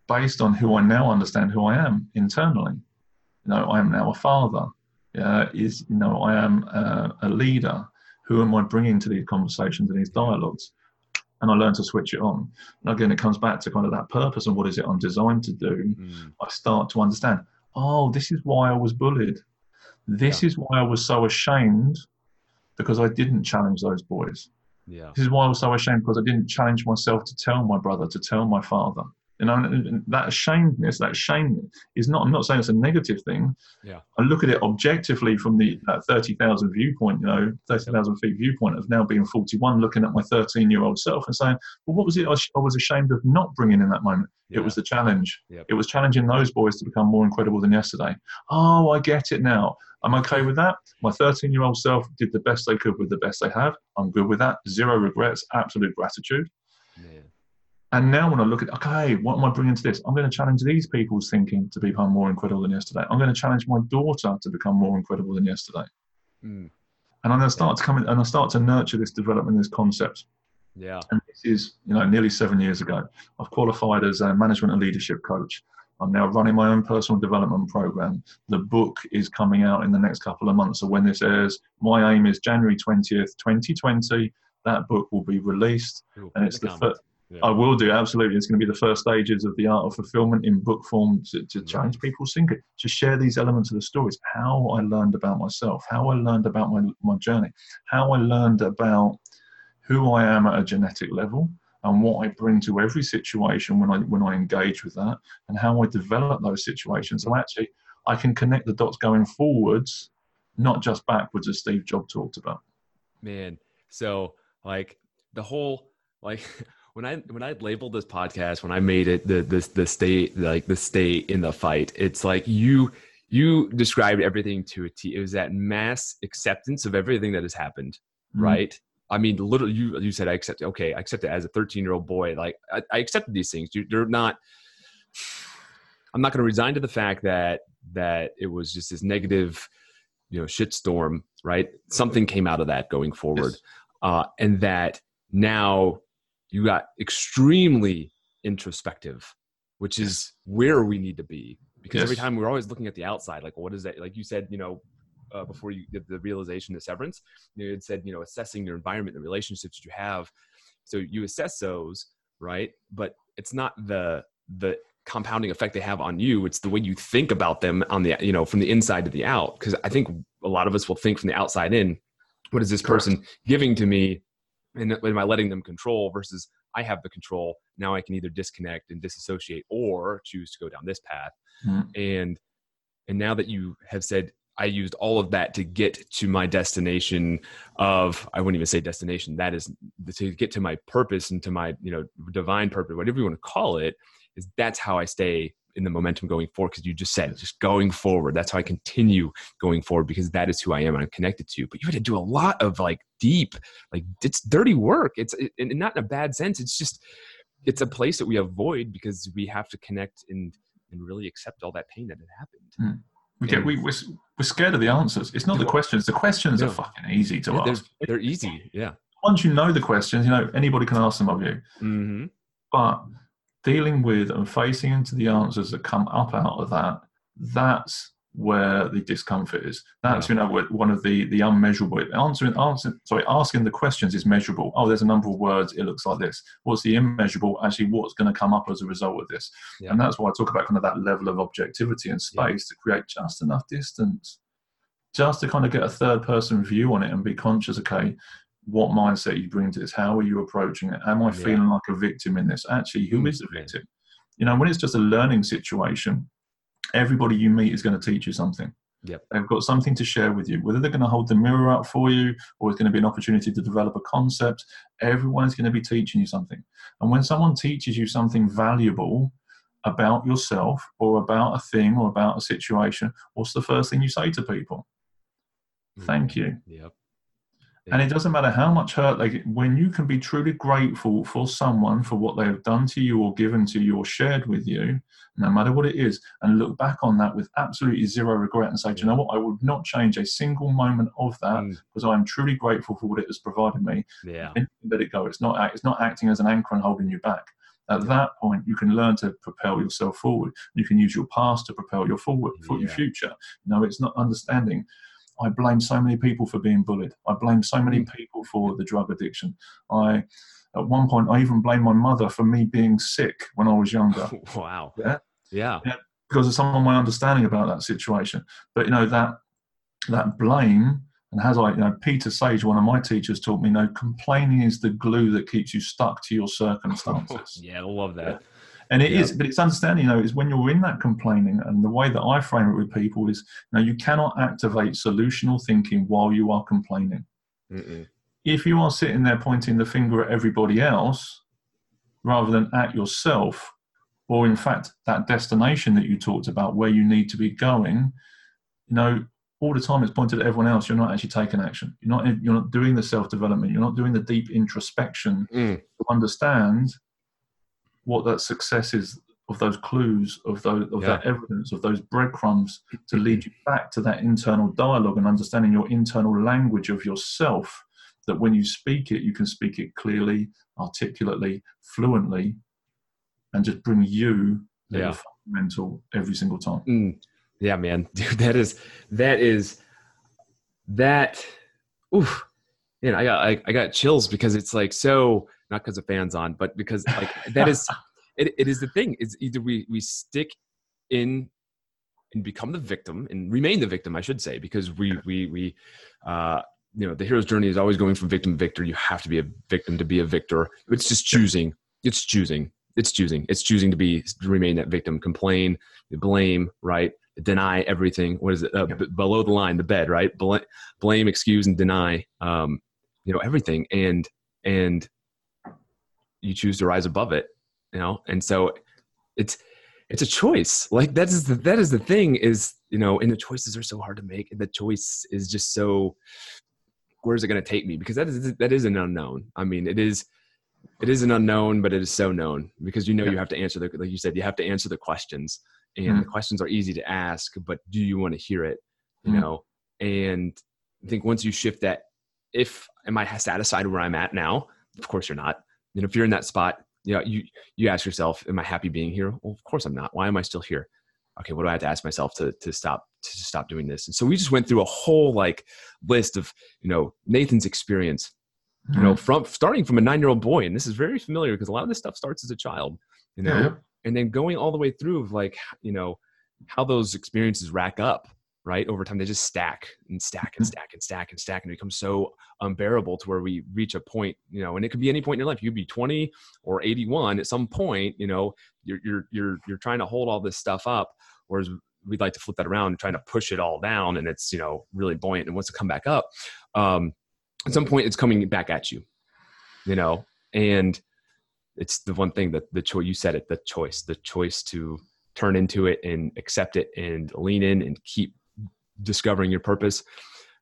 Based on who I now understand who I am internally, you know, I am now a father. Uh, is you know, I am a, a leader who am I bringing to these conversations and these dialogues? And I learn to switch it on. And again, it comes back to kind of that purpose and what is it I'm designed to do. Mm. I start to understand, oh, this is why I was bullied. This yeah. is why I was so ashamed because I didn't challenge those boys. Yeah. This is why I was so ashamed because I didn't challenge myself to tell my brother, to tell my father. You know, that ashamedness, that shame is not, I'm not saying it's a negative thing. Yeah. I look at it objectively from the uh, 30,000 viewpoint, you know, 30,000 feet viewpoint of now being 41, looking at my 13 year old self and saying, well, what was it I, I, was ashamed of not bringing in that moment? Yeah. It was the challenge. Yep. It was challenging those boys to become more incredible than yesterday. Oh, I get it now. I'm okay with that. My 13 year old self did the best they could with the best they have. I'm good with that. Zero regrets, absolute gratitude. And now when I look at, okay, what am I bringing to this? I'm going to challenge these people's thinking to become more incredible than yesterday. I'm going to challenge my daughter to become more incredible than yesterday. Mm. And I'm going to start to come in and I start to nurture this development, this concept. Yeah. And this is, you know, nearly seven years ago. I've qualified as a management and leadership coach. I'm now running my own personal development program. The book is coming out in the next couple of months. So when this airs, my aim is January 20th, 2020. That book will be released. and it's the first yeah. I will do absolutely. It's going to be the first stages of the art of fulfillment in book form to, to change people's thinking, to share these elements of the stories. How I learned about myself, how I learned about my my journey, how I learned about who I am at a genetic level, and what I bring to every situation when I when I engage with that, and how I develop those situations. So actually, I can connect the dots going forwards, not just backwards, as Steve Jobs talked about. Man, so like the whole like when I when I labeled this podcast, when I made it the the the state like the state in the fight, it's like you you described everything to a T. It was that mass acceptance of everything that has happened, mm-hmm. right? I mean, literally, you you said I accept. Okay, I accept it as a 13 year old boy. Like I, I accepted these things. You're not. I'm not going to resign to the fact that that it was just this negative, you know, shitstorm. Right? Something came out of that going forward, yes. uh, and that now you got extremely introspective, which is where we need to be. Because yes. every time we're always looking at the outside, like what is that? Like you said, you know, uh, before you get the realization of severance, you had said, you know, assessing your environment, the relationships that you have. So you assess those, right? But it's not the the compounding effect they have on you it's the way you think about them on the you know from the inside to the out because i think a lot of us will think from the outside in what is this person giving to me and am I letting them control versus I have the control? Now I can either disconnect and disassociate or choose to go down this path. Mm. And and now that you have said I used all of that to get to my destination of I wouldn't even say destination. That is to get to my purpose and to my you know divine purpose, whatever you want to call it. Is that's how I stay in the momentum going forward because you just said just going forward that's how i continue going forward because that is who i am and i'm connected to but you had to do a lot of like deep like it's dirty work it's it, and not in a bad sense it's just it's a place that we avoid because we have to connect and and really accept all that pain that had happened. Mm. We get we we're, we're scared of the answers. It's not the questions. The questions No. are fucking easy to Yeah, they're, ask. they're easy. Yeah. Once you know the questions, you know anybody can ask them of you. hmm But dealing with and facing into the answers that come up out of that, that's where the discomfort is. That's you know one of the the unmeasurable answering answering sorry asking the questions is measurable. Oh, there's a number of words. It looks like this. What's the immeasurable? Actually, what's going to come up as a result of this? Yeah. And that's why I talk about kind of that level of objectivity and Yeah. space to create just enough distance, just to kind of get a third person view on it and be conscious. Okay. What mindset you bring to this? How are you approaching it? Am I Yeah. feeling like a victim in this? Actually, who Mm, is the victim? You know, when it's just a learning situation, everybody you meet is going to teach you something. Yep. They've got something to share with you. Whether they're going to hold the mirror up for you or it's going to be an opportunity to develop a concept, everyone is going to be teaching you something. And when someone teaches you something valuable about yourself or about a thing or about a situation, what's the first thing you say to people? Thank you. Yep. And it doesn't matter how much hurt they get, when you can be truly grateful for someone for what they have done to you or given to you or shared with you, no matter what it is, and look back on that with absolutely zero regret and say, Do you know what? I would not change a single moment of that Mm, because I am truly grateful for what it has provided me. yeah. And let it go. It's not it's not acting as an anchor and holding you back. At that point, you can learn to propel yourself forward. You can use your past to propel your forward for your Yeah. future. No, it's not understanding. I blame so many people for being bullied. I blame so many Mm. people for the drug addiction. I, at one point, I even blamed my mother for me being sick when I was younger wow. Yeah. Yeah. because of some of my understanding about that situation. But you know that that blame, and as I, you know, Peter Sage, one of my teachers, taught me, you know, complaining is the glue that keeps you stuck to your circumstances. yeah. I love that. And it Yeah. is, but it's understanding, you know, is when you're in that complaining, and the way that I frame it with people is, you know, you cannot activate solutional thinking while you are complaining. Mm-mm. If you are sitting there pointing the finger at everybody else rather than at yourself, or in fact that destination that you talked about where you need to be going, you know, all the time it's pointed at everyone else. You're not actually taking action. You're not. You're not doing the self development. You're not doing the deep introspection Mm. to understand what that success is of those clues, of those of that evidence, of those breadcrumbs to lead you back to that internal dialogue and understanding your internal language of yourself. That when you speak it, you can speak it clearly, articulately, fluently, and just bring you Yeah. fundamental every single time. Mm. Yeah, man, dude, that is that is that. Oof, man, I got I, I got chills because it's like so not because of fans on, but because like that is it, it is the thing. It's either we we stick in and become the victim and remain the victim, I should say, because we we we uh you know the hero's journey is always going from victim to victor. You have to be a victim to be a victor. It's just choosing. It's choosing. It's choosing. It's choosing to be to remain that victim. Complain, blame, right? Deny everything. What is it? Uh, b- below the line, the bed, right? Bl- blame, excuse, and deny. Um, you know everything, and and you choose to rise above it. You know, and so it's it's a choice. Like that is the that is the thing is you know, and the choices are so hard to make. And the choice is just so. Where's it going to take me? Because that is that is an unknown. I mean, it is it is an unknown, but it is so known because you know Yeah. you have to answer the like you said you have to answer the questions, and the questions are easy to ask, but do you want to hear it? You Mm. know, and I think once you shift that, if am I satisfied where I'm at now? Of course you're not. You know, if you're in that spot, you know, you you ask yourself, am I happy being here? Well, of course I'm not. Why am I still here? Okay, what do I have to ask myself to to stop to stop doing this? And so we just went through a whole like list of you know Nathan's experience you know mm-hmm. from starting from a nine year old boy and this is very familiar because a lot of this stuff starts as a child you know Yeah. and then going all the way through of like you know how those experiences rack up right over time they just stack and stack and Mhm. stack and stack and stack and become so unbearable to where we reach a point you know and it could be any point in your life you could be 20 or 81 at some point you know you're you're you're, you're trying to hold all this stuff up whereas we'd like to flip that around and trying to push it all down and it's you know really buoyant and wants to come back up um, at some point it's coming back at you you know and it's the one thing that the choice you said it the choice the choice to turn into it and accept it and lean in and keep discovering your purpose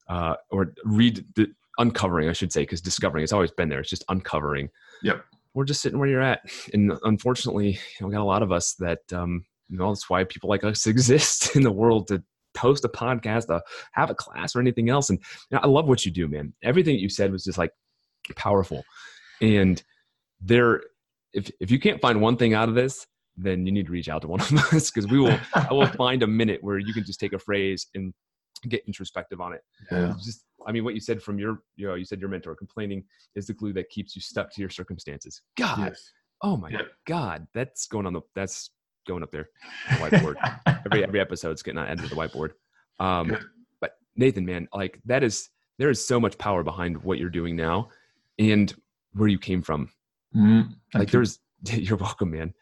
uh, or read the uncovering i should say because discovering it's always been there it's just uncovering Yep. we're just sitting where you're at. And unfortunately, you know, we got a lot of us that, um, you know, that's why people like us exist in the world to host a podcast, to have a class or anything else. And you know, I love what you do, man. Everything you said was just like powerful. And there, if, if you can't find one thing out of this, then you need to reach out to one of us because we will, I will find a minute where you can just take a phrase and get introspective on it. Yeah. Just, I mean, what you said from your, you know, you said your mentor complaining is the glue that keeps you stuck to your circumstances. God, Yes. oh my Yeah. God, that's going on the, that's going up there, the whiteboard. every every episode's getting added to the whiteboard. Um, but Nathan, man, like that is there is so much power behind what you're doing now, and where you came from. Mm, like you. there's, you're welcome, man.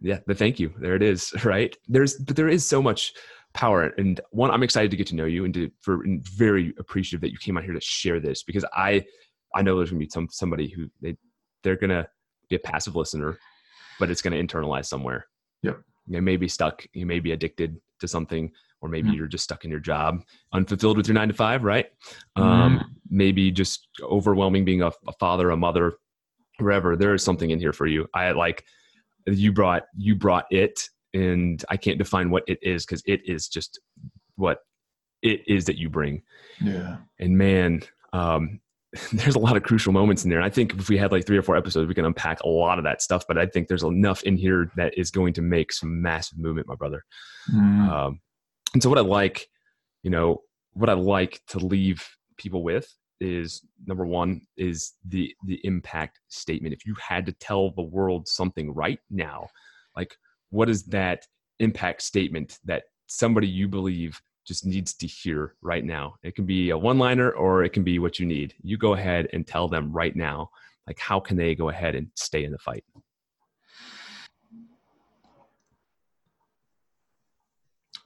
Yeah, the thank you. There it is. Right. There's, but there is so much power, and one, I'm excited to get to know you, and to for and very appreciative that you came out here to share this because I, I know there's gonna be some somebody who they they're gonna be a passive listener, but it's gonna internalize somewhere. Yep. You may be stuck. You may be addicted to something, or maybe Mm. you're just stuck in your job, unfulfilled with your nine to five, right? Mm. Um, maybe just overwhelming being a, a father, a mother, wherever. There is something in here for you. I like you brought you brought it, and I can't define what it is because it is just what it is that you bring. yeah. And man, um, there's a lot of crucial moments in there. I think if we had like three or four episodes, we can unpack a lot of that stuff. But I think there's enough in here that is going to make some massive movement, my brother. Mm, Um, and so what I like, you know, what I like to leave people with is number one is the the impact statement. If you had to tell the world something right now, like what is that impact statement that somebody you believe just needs to hear right now? It can be a one liner or it can be what you need. You go ahead and tell them right now, like how can they go ahead and stay in the fight?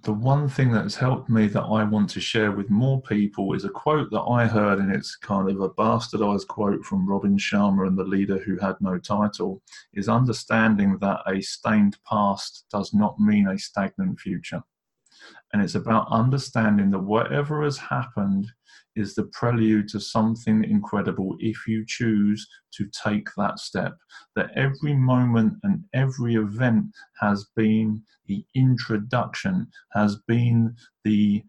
The one thing that's helped me that I want to share with more people is a quote that I heard, and it's kind of a bastardized quote from Robin Sharma and the leader who had no title, is understanding that a stained past does not mean a stagnant future. And it's about understanding that whatever has happened is the prelude to something incredible if you choose to take that step. That every moment and every event has been the introduction, has been the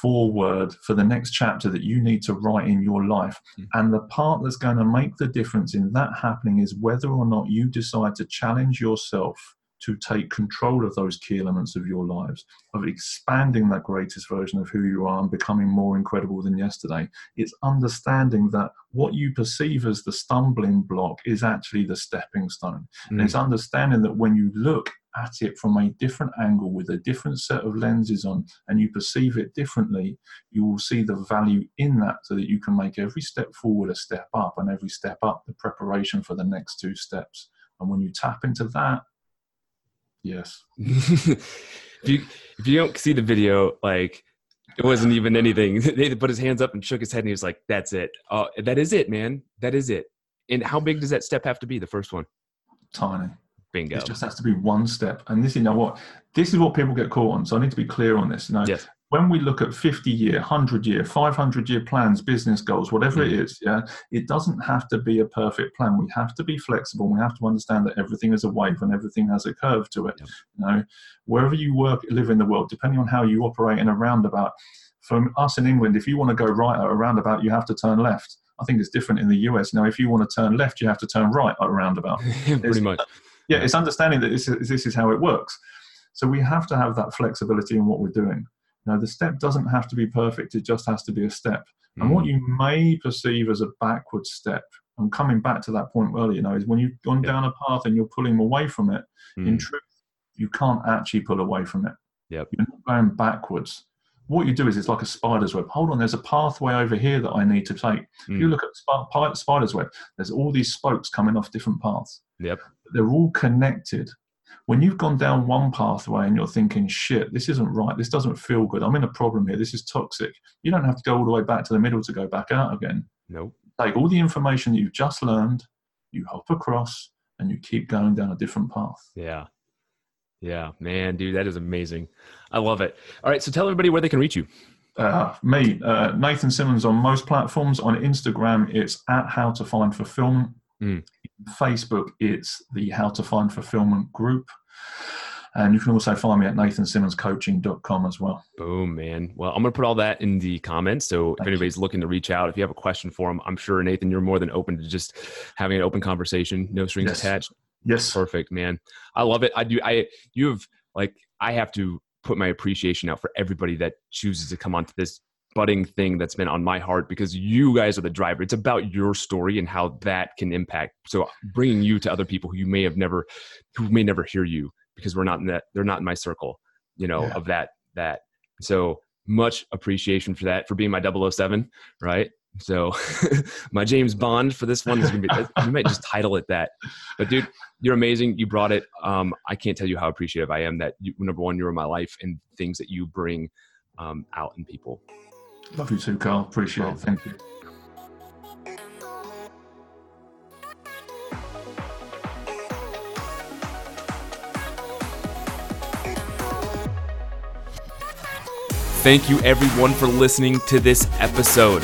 forward for the next chapter that you need to write in your life. Mm. And the part that's going to make the difference in that happening is whether or not you decide to challenge yourself to take control of those key elements of your lives, of expanding that greatest version of who you are and becoming more incredible than yesterday. It's understanding that what you perceive as the stumbling block is actually the stepping stone. And it's mm. understanding that when you look at it from a different angle with a different set of lenses on and you perceive it differently, you will see the value in that so that you can make every step forward a step up and every step up the preparation for the next two steps. And when you tap into that, yes. if you if you don't see the video, like it wasn't even anything. they put his hands up and shook his head, and he was like, "That's it. Oh, that is it, man. That is it." And how big does that step have to be? The first one. Tiny. Bingo. It just has to be one step. And this, you know what? This is what people get caught on. So I need to be clear on this. You know, Yes. When we look at 50 year, 100 year, 500 year plans, business goals, whatever it Mm. is, yeah, it doesn't have to be a perfect plan. We have to be flexible. We have to understand that everything is a wave and everything has a curve to it. Yep. You know, wherever you work, live in the world, depending on how you operate in a roundabout. for us in England, if you want to go right at a roundabout, you have to turn left. I think it's different in the US. Now, if you want to turn left, you have to turn right at a roundabout Pretty much. yeah, it's understanding that this is, this is how it works. So we have to have that flexibility in what we're doing. Now, the step doesn't have to be perfect, it just has to be a step. And what Mm. you may perceive as a backward step, and coming back to that point earlier, you know, is when you've gone Yeah. down a path and you're pulling away from it, in Mm. truth, you can't actually pull away from it. Yep. You're not going backwards. What you do is it's like a spider's web. Hold on, there's a pathway over here that I need to take. If you Mm. look at sp- pi- spider's web, there's all these spokes coming off different paths Yep. they're all connected. When you've gone down one pathway and you're thinking, shit, this isn't right, this doesn't feel good, I'm in a problem here, this is toxic, you don't have to go all the way back to the middle to go back out again. Nope. Take all the information that you've just learned, you hop across, and you keep going down a different path. Yeah. Yeah, man, dude, that is amazing. I love it. All right, so tell everybody where they can reach you. Uh, me, uh, Nathan Simmons on most platforms. On Instagram, it's at How to Find Fulfillment. Mm. Facebook, it's the How to Find Fulfillment group. And you can also find me at nathansimmonscoaching.com as well. Boom, man. Well, I'm going to put all that in the comments. So if anybody's you. looking to reach out, if you have a question for him, I'm sure, Nathan, you're more than open to just having an open conversation, no strings yes. attached. Yes. Perfect, man. I love it. I do. I, you have, like, I have to put my appreciation out for everybody that chooses to come onto this budding thing that's been on my heart because you guys are the driver. It's about your story and how that can impact. So bringing you to other people who you may have never, who may never hear you because we're not in that they're not in my circle you know yeah. of that that so much appreciation for that for being my 007 right so my james bond for this one is gonna be you might just title it that but dude you're amazing you brought it um, i can't tell you how appreciative i am that you, number one you're in my life and things that you bring um, out in people love you too carl. Appreciate well, it. Thank you. Thank you everyone for listening to this episode.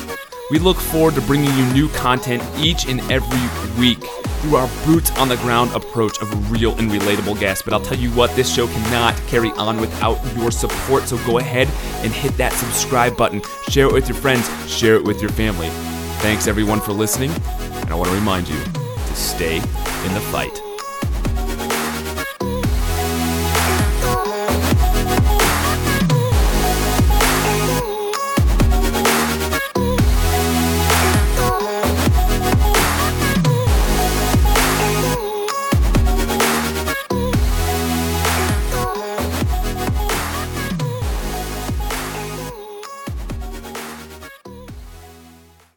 We look forward to bringing you new content each and every week through our boots on the ground approach of real and relatable guests. But I'll tell you what, this show cannot carry on without your support. So go ahead and hit that subscribe button, share it with your friends, share it with your family. Thanks everyone for listening, and I want to remind you to stay in the fight.